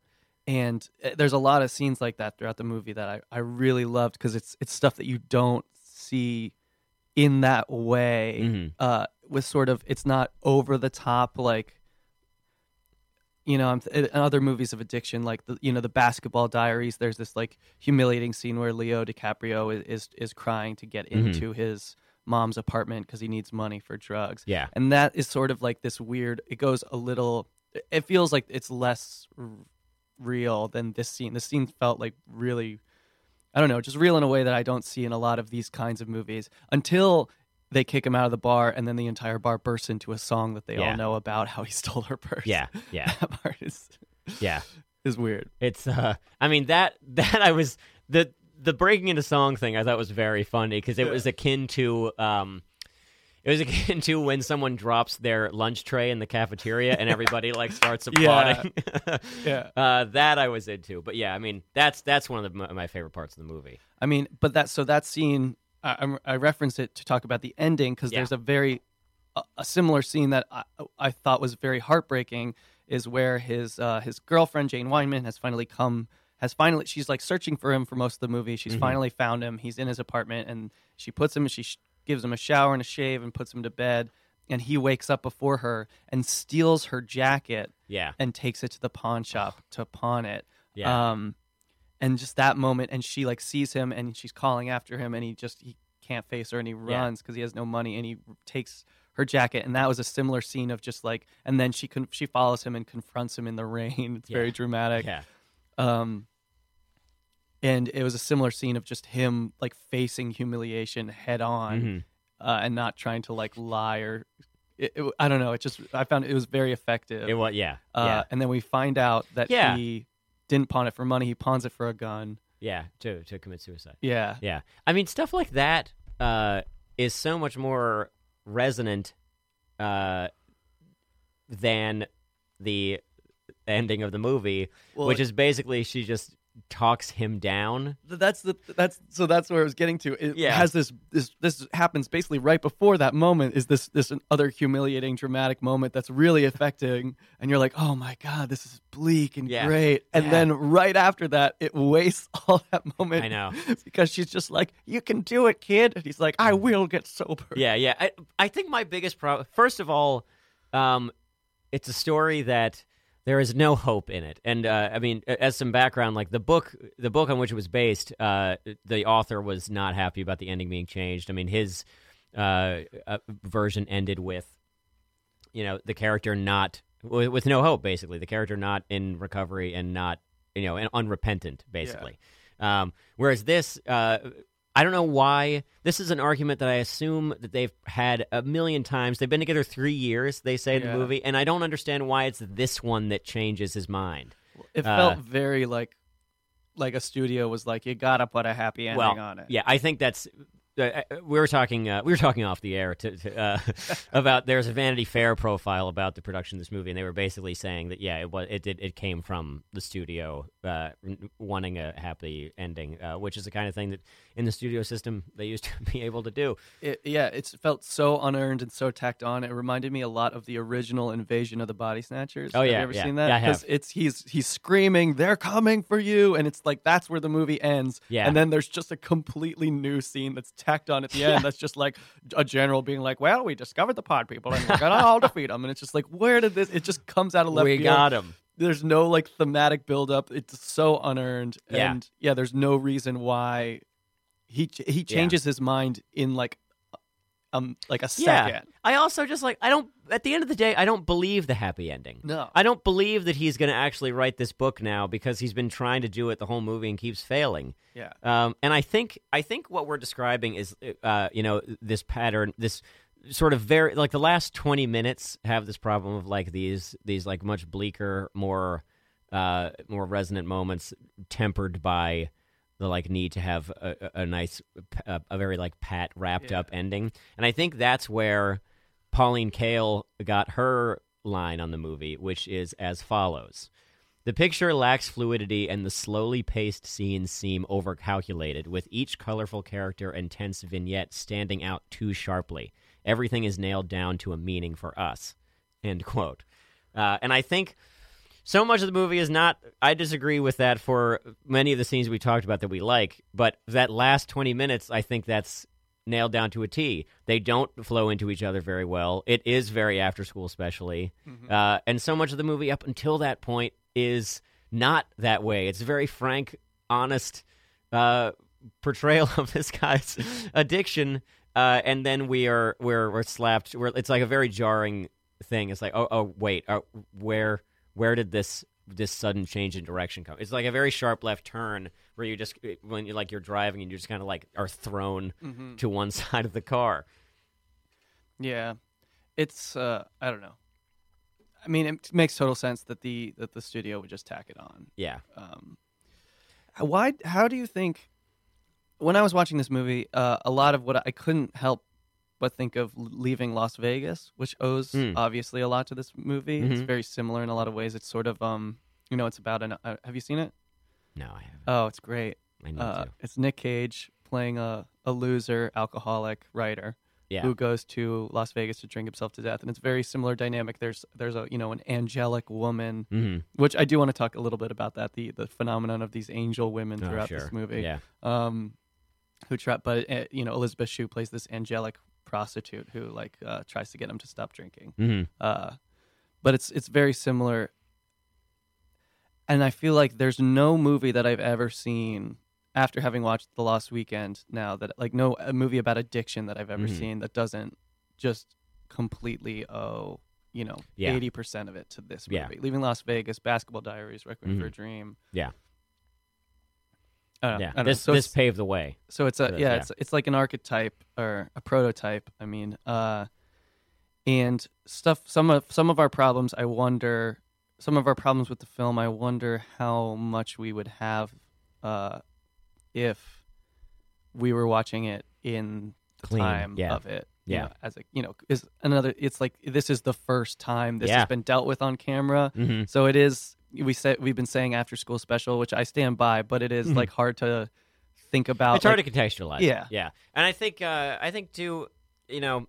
And uh, there's a lot of scenes like that throughout the movie that I, I really loved because it's it's stuff that you don't see in that way Mhm. uh with sort of it's not over the top like you know I'm th- in other movies of addiction like the you know the basketball diaries there's this like humiliating scene where Leo DiCaprio is is, is crying to get Mhm. into his mom's apartment because he needs money for drugs Yeah. and that is sort of like this weird it goes a little it feels like it's less real than this scene this scene felt like really i don't know just real in a way that i don't see in a lot of these kinds of movies until they kick him out of the bar and then the entire bar bursts into a song that they Yeah. all know about how he stole her purse Yeah. Yeah. that part is Yeah. is weird It's uh I mean that that I was the the breaking into song thing I thought was very funny because it was akin to um it was akin to when someone drops their lunch tray in the cafeteria and everybody like starts applauding. Yeah. Uh, that I was into, but yeah, I mean that's that's one of the, my favorite parts of the movie. I mean, but that so that scene I, I referenced it to talk about the ending because Yeah. there's a very a, a similar scene that I, I thought was very heartbreaking is where his uh, his girlfriend Jane Wyman has finally come has finally she's like searching for him for most of the movie. She's Mhm. finally found him. He's in his apartment and she puts him and she sh- gives him a shower and a shave and puts him to bed. And he wakes up before her and steals her jacket Yeah. and takes it to the pawn shop to pawn it. Yeah. Um, and just that moment, and she like sees him, and she's calling after him, and he just he can't face her, and he runs because he has no money, and he takes her jacket, and that was a similar scene of just like, and then she con- she follows him and confronts him in the rain. It's Yeah. very dramatic. Yeah. Um, and it was a similar scene of just him like facing humiliation head on, Mhm. uh, and not trying to like lie or. It, it- I don't know. It just I found it was very effective. It was yeah. Uh, yeah. And then we find out that Yeah. he didn't pawn it for money. He pawns it for a gun. Yeah, to to commit suicide. Yeah. Yeah. I mean, stuff like that uh, is so much more resonant uh, than the ending of the movie, Well, which is basically she just talks him down. That's the that's so that's where I was getting to. It Yeah. has this this this happens basically right before that moment is this this other humiliating dramatic moment that's really affecting and you're like, "Oh my god, this is bleak and Yeah. great." And Yeah. then right after that, it wastes all that moment. I know. because she's just like, "You can do it, kid." And he's like, "I will get sober." Yeah, yeah. I, I think my biggest problem, first of all, um, it's a story that there is no hope in it. And uh, I mean, as some background, like the book, the book on which it was based, uh, the author was not happy about the ending being changed. I mean, his uh, uh, version ended with, you know, the character not with, with no hope, basically, the character not in recovery and not, you know, and unrepentant, basically. Um, whereas this, uh, I don't know why. This is an argument that I assume that they've had a million times. They've been together three years, they say in Yeah. the movie, and I don't understand why it's this one that changes his mind. It Uh, felt very like like a studio was like, "You got to put a happy ending well, on it." yeah, I think that's uh, we were talking uh, we were talking off the air to, to, uh, about there's a Vanity Fair profile about the production of this movie, and they were basically saying that yeah, it was it did it came from the studio uh, wanting a happy ending, uh, which is the kind of thing that in the studio system they used to be able to do. It, yeah, it felt so unearned and so tacked on. It reminded me a lot of the original Invasion of the Body Snatchers. Oh, have yeah, you ever yeah. seen that? Yeah, I have. it's he's he's screaming, "They're coming for you!" and it's like that's where the movie ends. Yeah. and then there's just a completely new scene that's tacked on at the end. That's just like a general being like, "Well, we discovered the pod people, and we're gonna all defeat them." And it's just like, where did this? It just comes out of left we field. got him. There's no like thematic buildup. It's so unearned, Yeah. and yeah, there's no reason why he ch- he changes his mind in like um like a second. Yeah. I also just like I don't. At the end of the day, I don't believe the happy ending. No. I don't believe that he's going to actually write this book now because he's been trying to do it the whole movie and keeps failing. Yeah. Um, and I think I think what we're describing is, uh, you know, this pattern, this sort of very like the last twenty minutes have this problem of like these these like much bleaker, more uh, more resonant moments tempered by the like need to have a, a nice, a, a very like pat wrapped up ending. And I think that's where Pauline Kael got her line on the movie, which is as follows. The picture lacks fluidity, and the slowly paced scenes seem overcalculated, with each colorful character and tense vignette standing out too sharply. Everything is nailed down to a meaning for us. End quote. Uh, and I think so much of the movie is not. I disagree with that for many of the scenes we talked about that we like, but that last 20 minutes, I think that's nailed down to a T. They don't flow into each other very well. It is very after school, especially. Uh, and so much of the movie up until that point is not that way. It's a very frank, honest uh, portrayal of this guy's addiction. Uh, and then we are we're we're slapped. We're, it's like a very jarring thing. It's like oh oh wait, uh, where where did this this sudden change in direction come? It's like a very sharp left turn where you just when you like you're driving and you just kind of like are thrown to one side of the car. Yeah, it's uh, I don't know. I mean, it makes total sense that the that the studio would just tack it on. Yeah. Um, why? How do you think? When I was watching this movie, uh, a lot of what I couldn't help but think of leaving Las Vegas, which owes Mm. obviously a lot to this movie. It's Mhm. very similar in a lot of ways. It's sort of um, you know, it's about an. Uh, have you seen it? No, I haven't. Oh, it's great. I need Uh, to. it's Nick Cage playing a, a loser alcoholic writer Yeah. who goes to Las Vegas to drink himself to death, and it's very similar dynamic. There's there's a you know an angelic woman, hmm which I do want to talk a little bit about that the the phenomenon of these angel women Oh, throughout sure. this movie. Yeah. Um, who try but uh, you know Elizabeth Shue plays this angelic prostitute who like uh, tries to get him to stop drinking. hmm Uh, but it's it's very similar. And I feel like there's no movie that I've ever seen after having watched The Lost Weekend now that like no a movie about addiction that I've ever Mhm. seen that doesn't just completely owe you know Yeah. eighty percent of it to this movie. Yeah. Leaving Las Vegas, Basketball Diaries, Requiem for a Mhm. Dream. Yeah. I. Yeah. I don't know. This So this paved the way. so it's a yeah, yeah. it's it's like an archetype or a prototype. I mean, uh, and stuff. Some of some of our problems. I wonder. Some of our problems with the film. I wonder how much we would have uh, if we were watching it in the Clean, time yeah. of it. you Yeah. know, as a you know, is another. It's like this is the first time this Yeah. has been dealt with on camera. hmm So it is. We said we've been saying after school special, which I stand by, but it is, Mhm. like hard to think about. It's hard to contextualize. Yeah. yeah. And I think uh, I think too, you know,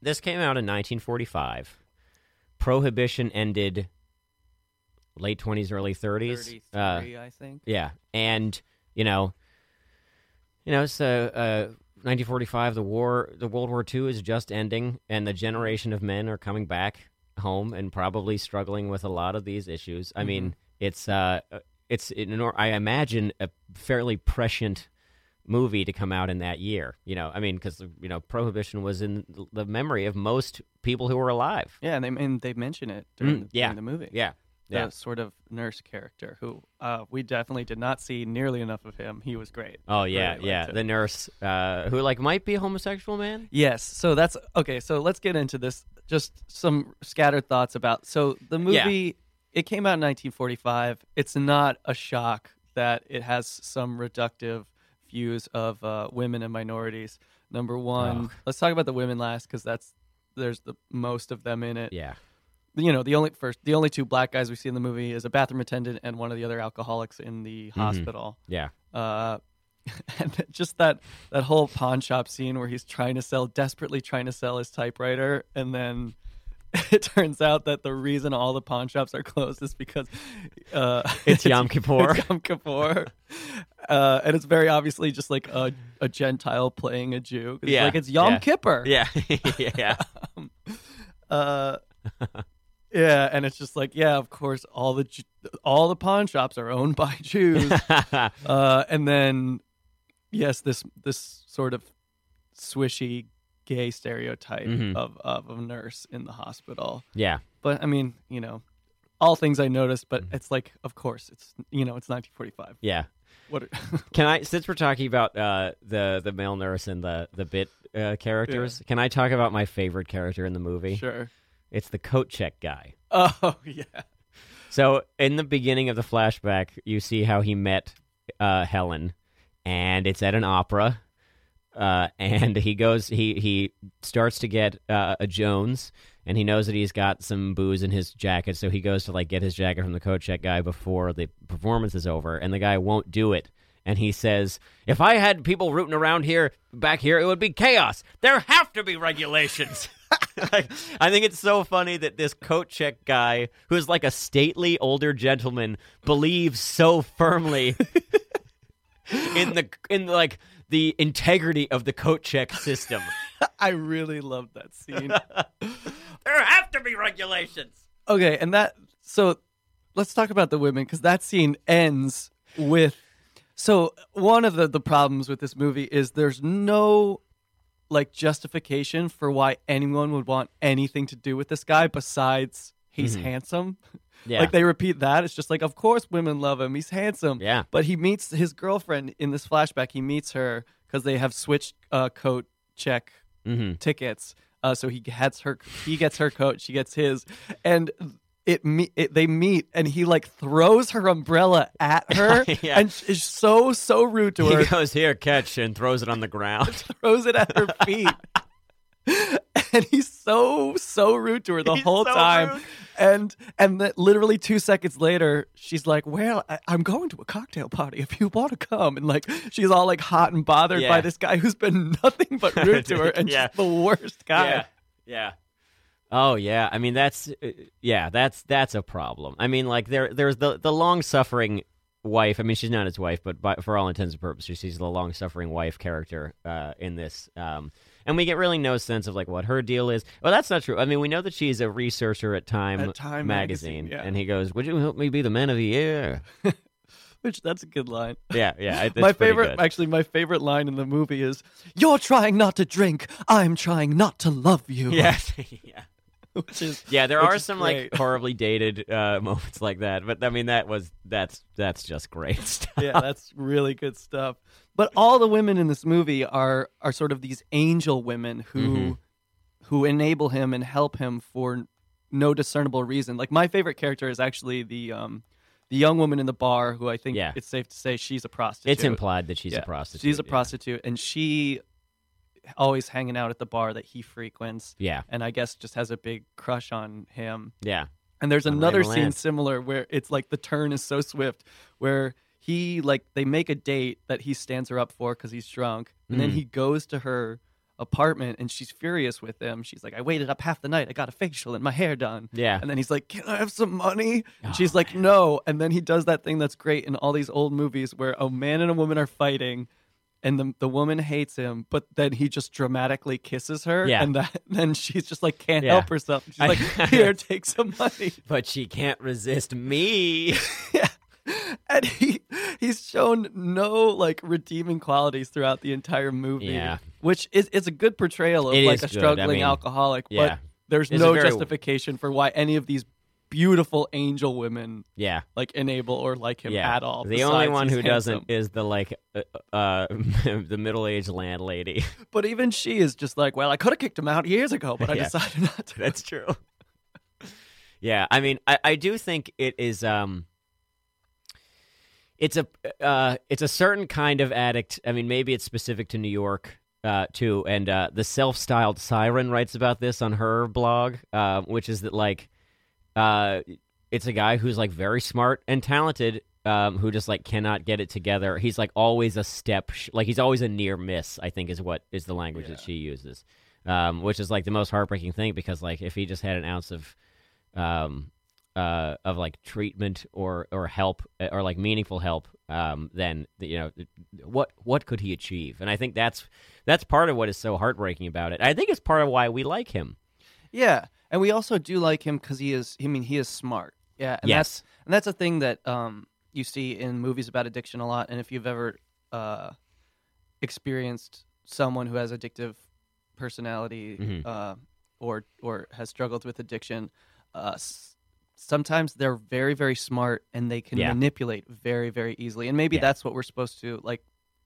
this came out in 1945. Prohibition ended late 20s, early 30s. 33, Uh, I think. yeah, and you know, you know, it's uh, uh, 1945. The war, the World War II is just ending, and the generation of men are coming back home and probably struggling with a lot of these issues. I mean, it's uh, it's an, or- I imagine a fairly prescient movie to come out in that year. You know, I mean, because you know, prohibition was in the memory of most people who were alive. Yeah, and they and they mention it during, Mm, the, yeah. during the movie. Yeah, the yeah. sort of nurse character who uh, we definitely did not see nearly enough of him. He was great. Oh yeah, Really yeah. The nurse uh, who like might be a homosexual man. Yes, so that's okay. So let's get into this. Just some scattered thoughts about. So the movie it came out in 1945. It's not a shock that it has some reductive views of uh, women and minorities. Number one, Oh. let's talk about the women last because that's there's the most of them in it. Yeah. You know, the only first, the only two black guys we see in the movie is a bathroom attendant and one of the other alcoholics in the Mm-hmm. hospital. Yeah. Uh, and just that that whole pawn shop scene where he's trying to sell, desperately trying to sell his typewriter, and then it turns out that the reason all the pawn shops are closed is because uh, It's Yom Kippur. it's Yom Kippur. Uh, and it's very obviously just like a, a Gentile playing a Jew. It's Yeah, like it's Yom yeah. Kippur. Yeah. yeah. Uh, yeah, and it's just like, yeah, of course, all the all the pawn shops are owned by Jews. uh, and then, yes, this this sort of swishy gay stereotype Mhm. of of a nurse in the hospital. yeah. But I mean, you know, all things I noticed, but Mm-hmm. it's like, of course, it's you know, it's 1945. Yeah. What? Are, Can I, since we're talking about uh, the the male nurse and the the bit uh, characters, can I talk about my favorite character in the movie? sure. It's the coat check guy. Oh yeah. So in the beginning of the flashback, you see how he met uh, Helen, and it's at an opera. Uh, and he goes, he he starts to get uh, a Jones, and he knows that he's got some booze in his jacket, so he goes to like get his jacket from the coat check guy before the performance is over, and the guy won't do it. And he says, "If I had people rooting around here, back here, it would be chaos. There have to be regulations." I think it's so funny that this coat check guy, who's like a stately older gentleman, believes so firmly in the in like the integrity of the coat check system. I really love that scene. there have to be regulations. Okay, and that so let's talk about the women because that scene ends with so one of the the problems with this movie is there's no like justification for why anyone would want anything to do with this guy besides he's handsome. Mm-hmm. Yeah. Like they repeat that. It's just like, of course, women love him. He's handsome. Yeah. But he meets his girlfriend in this flashback. He meets her because they have switched uh, coat check Mm-hmm. tickets. Uh, so he gets her, he gets her coat, she gets his, and it, me- it they meet, and he like throws her umbrella at her, Yeah. and is so so rude to her, He goes here, catch, and throws it on the ground. throws it at her feet. And he's so so rude to her the He's whole so time, rude. and and literally two seconds later, she's like, "Well, I, I'm going to a cocktail party. If you want to come," and like she's all like hot and bothered Yeah. by this guy who's been nothing but rude to her and Yeah. just the worst guy. Yeah, yeah. Oh yeah, I mean that's uh, yeah, that's that's a problem. I mean, like there there's the the long suffering wife. I mean, she's not his wife, but by, for all intents and purposes, she's the long suffering wife character uh, in this. Um, and we get really no sense of like what her deal is. Well, that's not true. I mean, we know that she's a researcher at Time, At Time magazine, magazine, yeah. and he goes, "Would you help me be the man of the year?" Which that's a good line. Yeah, yeah. my favorite, good. actually, my favorite line in the movie is, "You're trying not to drink. I'm trying not to love you." Yes, yeah. Which is Yeah, there are some like horribly dated uh, moments like that, but I mean that was that's that's just great stuff. yeah, that's really good stuff. But all the women in this movie are are sort of these angel women who Mhm. who enable him and help him for no discernible reason. Like my favorite character is actually the um the young woman in the bar who I think Yeah. it's safe to say she's a prostitute. It's implied that she's Yeah, a prostitute. She's a yeah. prostitute and she always hanging out at the bar that he frequents Yeah, and I guess just has a big crush on him. yeah, And there's On another Ray scene similar where it's like the turn is so swift where he like they make a date that he stands her up for because he's drunk, and then Mm. he goes to her apartment and she's furious with him. She's like, "I waited up half the night. I got a facial and my hair done." yeah. And then he's like, "Can I have some money?" And Oh, she's like, "No." And then he does that thing that's great in all these old movies where a man and a woman are fighting. And the the woman hates him, but then he just dramatically kisses her, Yeah. and that then she's just like can't Yeah. help herself. She's I- like, "Here, take some money." But she can't resist me. yeah. And he he's shown no like redeeming qualities throughout the entire movie. Yeah. Which is it's a good portrayal of It like a good. I struggling mean, alcoholic, yeah. but there's It's no very- justification for why any of these beautiful angel women yeah, like enable or like him yeah. at all. The only one who doesn't is the like uh, uh the middle aged landlady. But even she is just like, well, I could have kicked him out years ago, but I Yeah. decided not to. That's true. yeah, I mean, I, I do think it is. Um, it's a uh, it's a certain kind of addict. I mean, maybe it's specific to New York uh, too. And uh, the self-styled siren writes about this on her blog, uh, which is that like uh, it's a guy who's like very smart and talented. Um, who just like cannot get it together. He's like always a step, sh- like he's always a near miss. I think is what is the language that she uses, um, which is like the most heartbreaking thing because like if he just had an ounce of, um, uh, of like treatment or or help uh, or like meaningful help, um, then you know what what could he achieve? And I think that's that's part of what is so heartbreaking about it. I think it's part of why we like him. Yeah, and we also do like him because he is. I mean, he is smart. Yeah, and Yes. that's and that's a thing that um you see in movies about addiction a lot. And if you've ever uh experienced someone who has addictive personality Mhm. uh, or or has struggled with addiction, uh, s- sometimes they're very very smart and they can Yeah. manipulate very very easily. And maybe Yeah. that's what we're supposed to like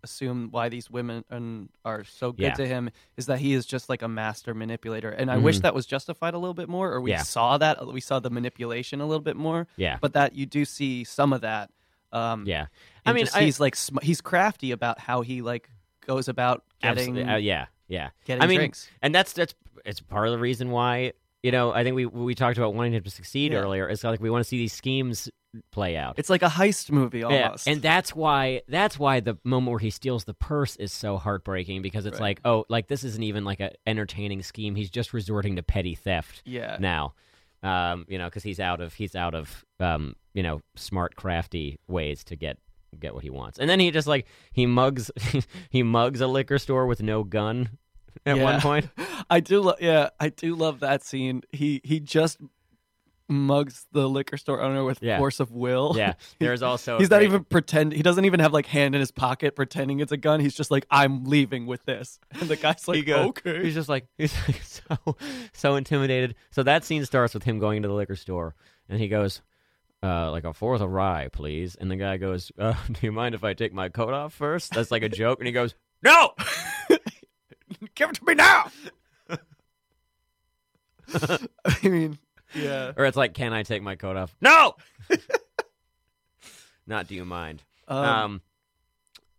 assume why these women and are so good Yeah. to him is that he is just like a master manipulator. And I wish Mhm. that was justified a little bit more, or we Yeah. saw that we saw the manipulation a little bit more. Yeah. But that you do see some of that. Um, Yeah, I mean, just I- he's like sm- he's crafty about how he like goes about getting Uh, yeah, yeah. getting I mean, drinks. and that's that's it's part of the reason why you know I think we we talked about wanting him to succeed Yeah. earlier. It's like we want to see these schemes play out. It's like a heist movie almost. Yeah, and that's why that's why the moment where he steals the purse is so heartbreaking because it's Right. like oh like this isn't even like an entertaining scheme. He's just resorting to petty theft yeah, now. Um, you know, because he's out of he's out of um, you know, smart, crafty ways to get get what he wants. And then he just like he mugs he mugs a liquor store with no gun at one point. I do. Lo- yeah, I do love that scene. He he just mugs the liquor store owner with Yeah. force of will. Yeah, there's also He's not great- even pretend. He doesn't even have like hand in his pocket pretending it's a gun. He's just like, I'm leaving with this, and the guy's like, He goes- okay. He's just like he's like so so intimidated. So that scene starts with him going to the liquor store, and he goes, uh, like a fourth of rye, please. And the guy goes, uh, "Do you mind if I take my coat off first? That's like a joke. And he goes, "No, Give it to me now. I mean, yeah. or it's like, "Can I take my coat off?" No, not. Do you mind? Um, Um,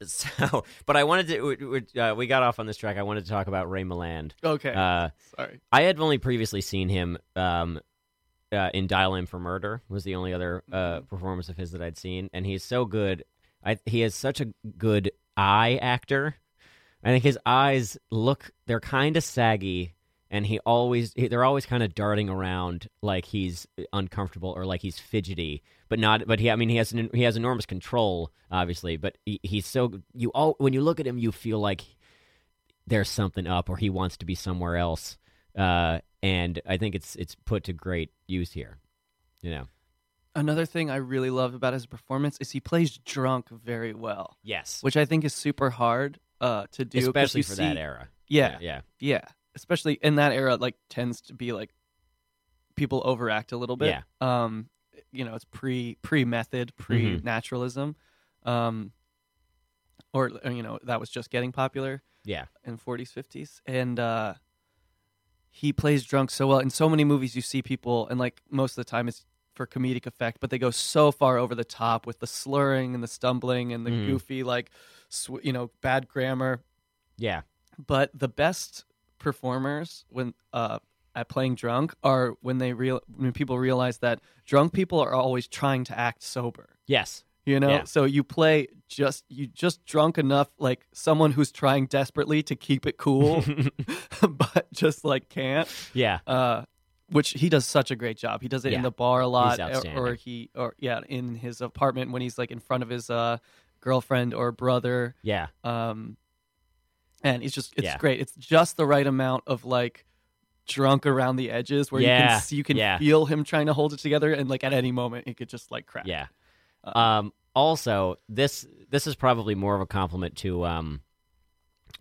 so, but I wanted to. We, uh, we got off on this track. I wanted to talk about Ray Milland. okay. Uh, Sorry. I had only previously seen him um, uh, in Dial M for Murder. Was the only other uh, performance of his that I'd seen, and he's so good. I he is such a good eye actor. I think his eyes look they're kind of saggy, and he always he- they're always kind of darting around like he's uncomfortable or like he's fidgety, but not. But he I mean he has an, he has enormous control, obviously, but he, he's so you all when you look at him, you feel like there's something up or he wants to be somewhere else. Uh, and I think it's it's put to great use here. You know. Another thing I really love about his performance is he plays drunk very well, Yes. which I think is super hard uh, to do Especially for see- that era. Yeah, Yeah. yeah. Especially in that era, like tends to be like people overact a little bit. Yeah. Um, you know, it's pre pre method, Mm-hmm. pre naturalism, um, or or, you know that was just getting popular Yeah. in 40s 50s and uh he plays drunk so well in so many movies you see people and like most of the time it's for comedic effect but they go so far over the top with the slurring and the stumbling and the Mhm. goofy like sw- you know bad grammar Yeah. but the best performers when uh at playing drunk are when they real when people realize that drunk people are always trying to act sober Yes. you know Yeah. so you play just you just drunk enough like someone who's trying desperately to keep it cool but just like can't Yeah. uh which he does such a great job he does it Yeah. in the bar a lot or he or yeah in his apartment when he's like in front of his uh girlfriend or brother Yeah. um and it's just it's Yeah. great it's just the right amount of like drunk around the edges where you Yeah. can see, you can Yeah. feel him trying to hold it together and like at any moment it could just like crack Yeah. Uh, Um, also, this this is probably more of a compliment to um,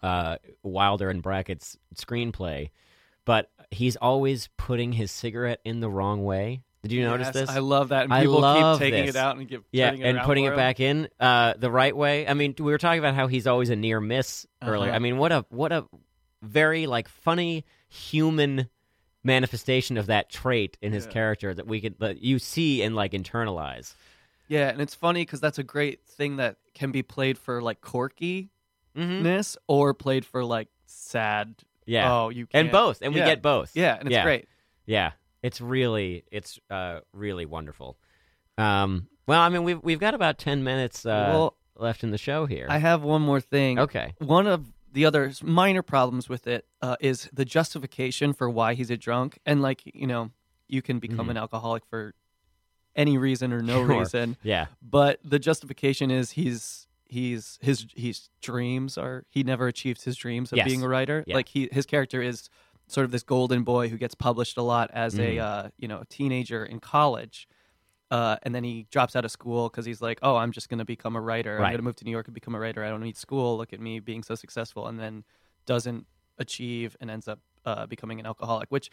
uh, Wilder and Brackett's screenplay, but he's always putting his cigarette in the wrong way. Did you notice Yes, this? I love that. And I people love keep taking this. it out and give yeah, it and putting it him. back in uh, the right way. I mean, we were talking about how he's always a near miss earlier. Uh-huh. I mean, what a what a very like funny human manifestation of that trait in his Yeah. character that we could that you see and like internalize. Yeah, and it's funny because that's a great thing that can be played for like quirkiness Mm-hmm. or played for like sad. Yeah. Oh, you and can't- both, and we get both. Yeah, and it's Yeah. great. Yeah, it's really it's uh really wonderful. Um, well, I mean we've we've got about ten minutes uh, Well, left in the show here. I have one more thing. okay. One of the other minor problems with it uh, is the justification for why he's a drunk, and like you know, you can become Mhm. an alcoholic for any reason or no Sure. reason. Yeah. but the justification is he's he's his his dreams are he never achieved his dreams of Yes. being a writer Yeah. like he his character is sort of this golden boy who gets published a lot as Mhm. a uh, you know teenager in college uh, and then he drops out of school because he's like oh i'm just going to become a writer i'm going to move to new york and become a writer i don't need school look at me being so successful and then doesn't achieve and ends up uh, becoming an alcoholic which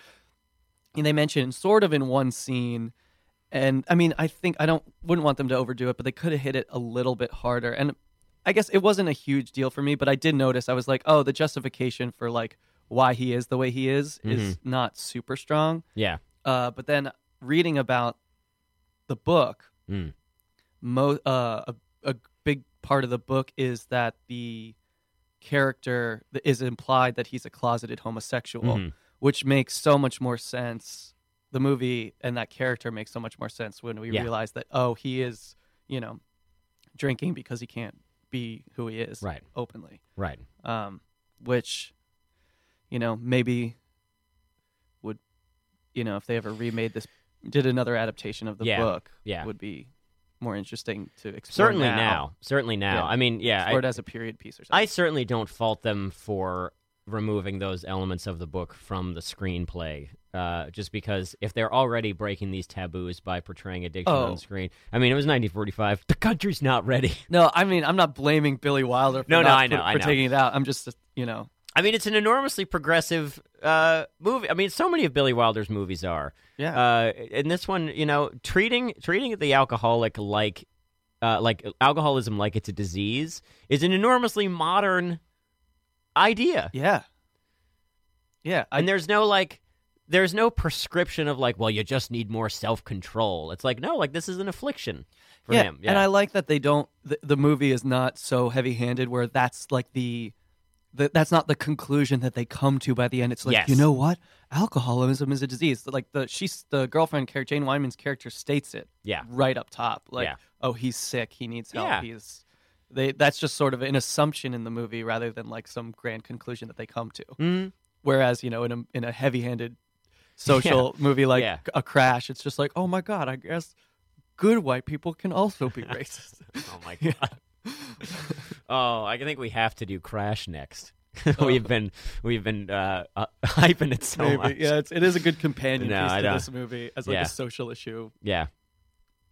and they mention sort of in one scene and I mean, I think I don't wouldn't want them to overdo it, but they could have hit it a little bit harder. And I guess it wasn't a huge deal for me, but I did notice I was like, oh, the justification for like why he is the way he is is not super strong. Yeah. Uh, but then reading about the book, Mm. mo- uh, a, a big part of the book is that the character is implied that he's a closeted homosexual, Mhm. which makes so much more sense. The movie and that character makes so much more sense when we Yeah. realize that oh, he is you know drinking because he can't be who he is Right. openly. Right. Um, which you know maybe would you know if they ever remade this, did another adaptation of the Yeah. book, Yeah. would be more interesting to explore. Certainly now. now. Certainly now. Yeah. I mean, yeah. I, it as a period piece or something. I certainly don't fault them for removing those elements of the book from the screenplay. Uh, just because if they're already breaking these taboos by portraying addiction Oh. on screen, I mean, it was 1945. The country's not ready. no, I mean I'm not blaming Billy Wilder. For No, no, not I know, for, I for know. taking it out. I'm just you know I mean, it's an enormously progressive uh, movie. I mean, so many of Billy Wilder's movies are. yeah Uh, and this one, you know, treating treating the alcoholic like uh, like alcoholism like it's a disease is an enormously modern idea. yeah yeah. I and there's no like there's no prescription of like, well, you just need more self control. It's like, no, like this is an affliction for yeah, him. Yeah. and I like that they don't. The, the movie is not so heavy-handed where that's like the, the. That's not the conclusion that they come to by the end. It's like Yes. you know what, alcoholism is a disease. Like the she's the girlfriend character, Jane Wyman's character states it. Yeah. right up top. Like, Yeah. oh, he's sick. He needs help. Yeah. He's. They, that's just sort of an assumption in the movie rather than like some grand conclusion that they come to. Mhm. Whereas you know in a in a heavy-handed social movie like Yeah. a crash, it's just like oh my god, I guess good white people can also be racist. Oh my god. oh, I think we have to do Crash next. we've been we've been uh, uh, hyping it so Maybe. much. Yeah, it's, it is a good companion No, piece I to don't- this movie as like Yeah. a social issue, Yeah.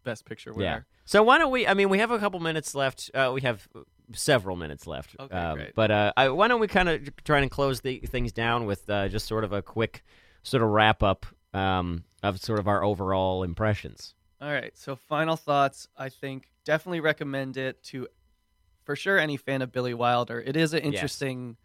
best picture Yeah. winner. So why don't we? I mean, we have a couple minutes left. Uh, we have several minutes left. Okay, Um, great. But uh, I, why don't we kind of try and close the things down with uh, just sort of a quick sort of wrap up um, of sort of our overall impressions. All right, so final thoughts. I think definitely recommend it to, for sure, any fan of Billy Wilder. It is an interesting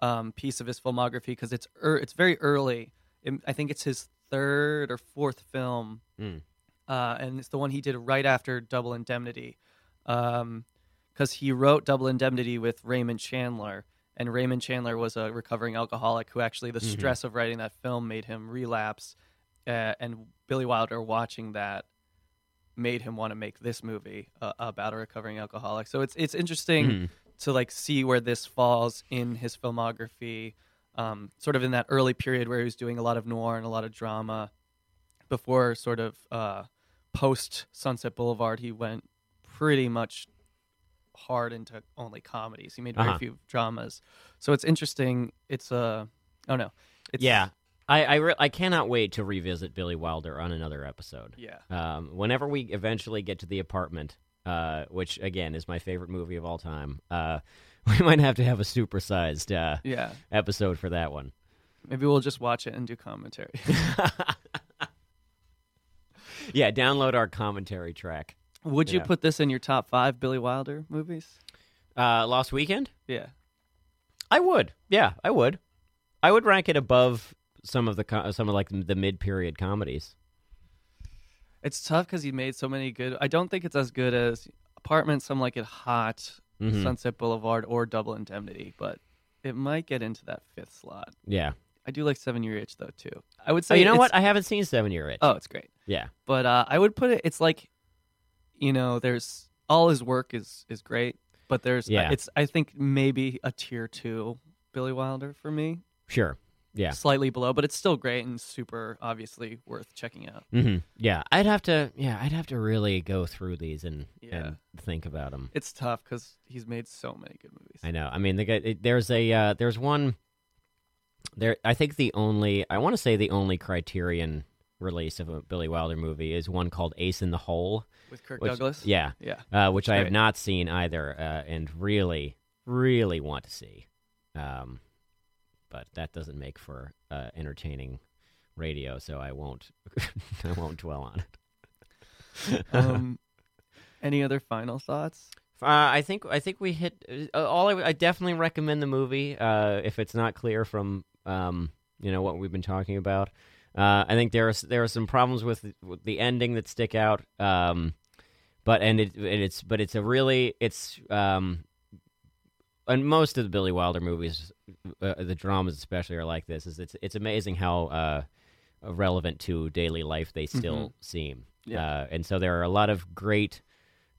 um, piece of his filmography because it's er, it's very early. It- I think it's his third or fourth film, Mm. uh, and it's the one he did right after Double Indemnity, because he wrote Double Indemnity with Raymond Chandler, and Raymond Chandler was a recovering alcoholic who actually the Mhm. stress of writing that film made him relapse, uh, and Billy Wilder watching that made him want to make this movie uh, about a recovering alcoholic. So it's it's interesting Mhm. to like see where this falls in his filmography, um, sort of in that early period where he was doing a lot of noir and a lot of drama. Before sort of uh, post Sunset Boulevard, he went pretty much hard into only comedies. He made very Uh-huh. few dramas. So it's interesting. It's a uh, oh no, it's yeah, I I, re- I cannot wait to revisit Billy Wilder on another episode. yeah. Um, whenever we eventually get to the apartment, uh, which again is my favorite movie of all time, uh, we might have to have a supersized uh, Yeah, episode for that one. maybe we'll just watch it and do commentary. yeah, download our commentary track. Would you Yeah. put this in your top five Billy Wilder movies? Uh, Lost Weekend. Yeah. I would. Yeah, I would. I would rank it above some of the some of like the mid period comedies. It's tough because he made so many good. I don't think it's as good as Apartment, Some Like It Hot, Mhm. Sunset Boulevard, or Double Indemnity, but it might get into that fifth slot. Yeah. I do like Seven Year Itch though too. I would say Oh, you know what? I haven't seen Seven Year Itch. Oh, it's great. yeah. But uh, I would put it. It's like, you know, there's all his work is is great, but there's Yeah. It's I think maybe a tier two Billy Wilder for me, Sure. Yeah. slightly below, but it's still great and super obviously worth checking out. hmm Yeah. I'd have to. Yeah. I'd have to really go through these and Yeah. and think about them. It's tough because he's made so many good movies. I know. I mean, the guy. It, there's a. Uh, there's one. There. I think the only. I want to say the only Criterion release of a Billy Wilder movie is one called Ace in the Hole. With Kirk which- Douglas. Yeah. yeah. uh, which I have great. not seen either, uh, and really, really want to see. Um, but that doesn't make for uh, entertaining radio, so I won't. I won't dwell on it. Um, any other final thoughts? Uh, I think I think we hit uh, all. I, I definitely recommend the movie uh, if it's not clear from um, you know what we've been talking about. Uh, I think there are there are some problems with, the- with the ending that stick out. Um, but and it it's but it's a really it's um, and most of the Billy Wilder movies, uh, the dramas especially are like this. Is it's it's amazing how uh, relevant to daily life they still seem. Yeah. Uh, and so there are a lot of great,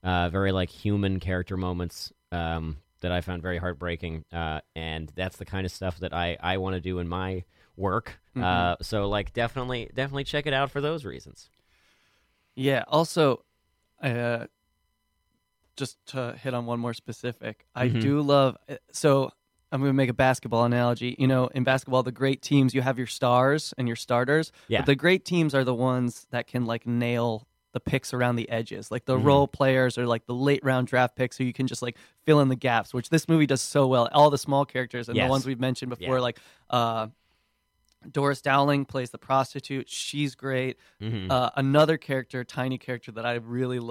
uh, very like human character moments um, that I found very heartbreaking. Uh, and that's the kind of stuff that I, I want to do in my work. Uh, so like definitely definitely check it out for those reasons. Yeah. Also, uh, just to hit on one more specific, I Mhm. do love. uh, So I'm going to make a basketball analogy. You know, in basketball, the great teams you have your stars and your starters. Yeah. But the great teams are the ones that can like nail the picks around the edges, like the Mhm. role players or like the late round draft picks, so you can just like fill in the gaps, which this movie does so well. All the small characters and Yes. the ones we've mentioned before, Yeah. like uh, Doris Dowling plays the prostitute. She's great. Mhm. Uh, another character, tiny character that I really Mm-hmm.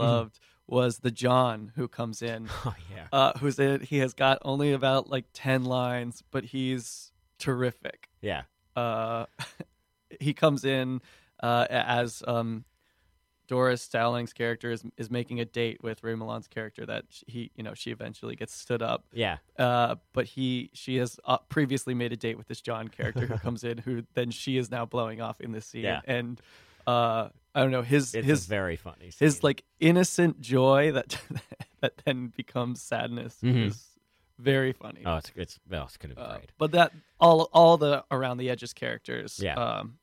Was the John who comes in. oh yeah. Uh, who's in? He has got only about like ten lines, but he's terrific. Yeah. Uh, he comes in uh, as um, Doris Dowling's character is, is making a date with Ray Milland's character that he, you know, she eventually gets stood up. Yeah. Uh, but he, she has uh, previously made a date with this John character who comes in, who then she is now blowing off in this scene, Yeah. and uh, I don't know his It's his very funny. his like innocent joy that that then becomes sadness Mhm. is very funny. Oh, it's it's well, it's gonna be Uh, great. but that all all the around the edges characters, Yeah. um,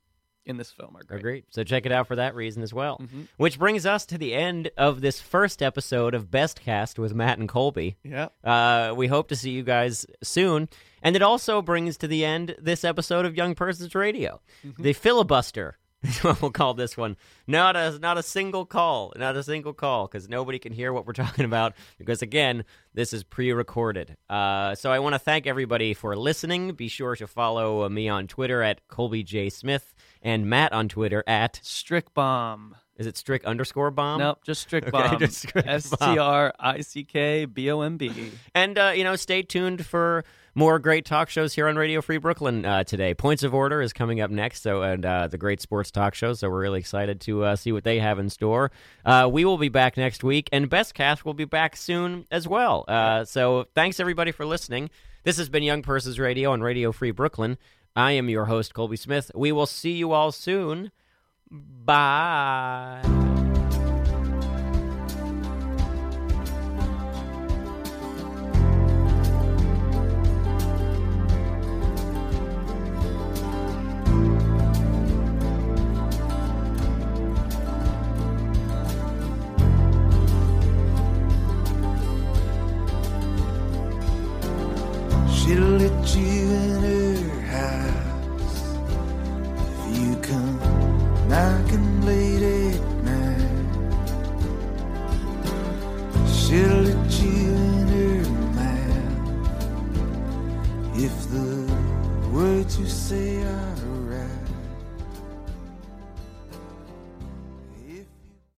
in this film are great. Agreed. So check it out for that reason as well. Mhm. Which brings us to the end of this first episode of Best Cast with Matt and Colby. Yeah, Uh, we hope to see you guys soon. And it also brings to the end this episode of Young Persons Radio. The filibuster we'll call this one. Not a not a single call, not a single call, because nobody can hear what we're talking about. Because again, this is pre-recorded. Uh, so I want to thank everybody for listening. Be sure to follow me on Twitter at Colby J Smith and Matt on Twitter at Strick Bomb. is it Strick underscore bomb? nope, just Strick Bomb. just Strick Bomb. S T R I C K B O M B. And, uh, you know, stay tuned for more great talk shows here on Radio Free Brooklyn uh, today. Points of Order is coming up next, so and uh, the great sports talk show. So we're really excited to uh, see what they have in store. Uh, we will be back next week, and Best Cast will be back soon as well. Uh, so thanks everybody for listening. This has been Young Persons Radio on Radio Free Brooklyn. I am your host Colby Smith. We will see you all soon. Bye. she lit you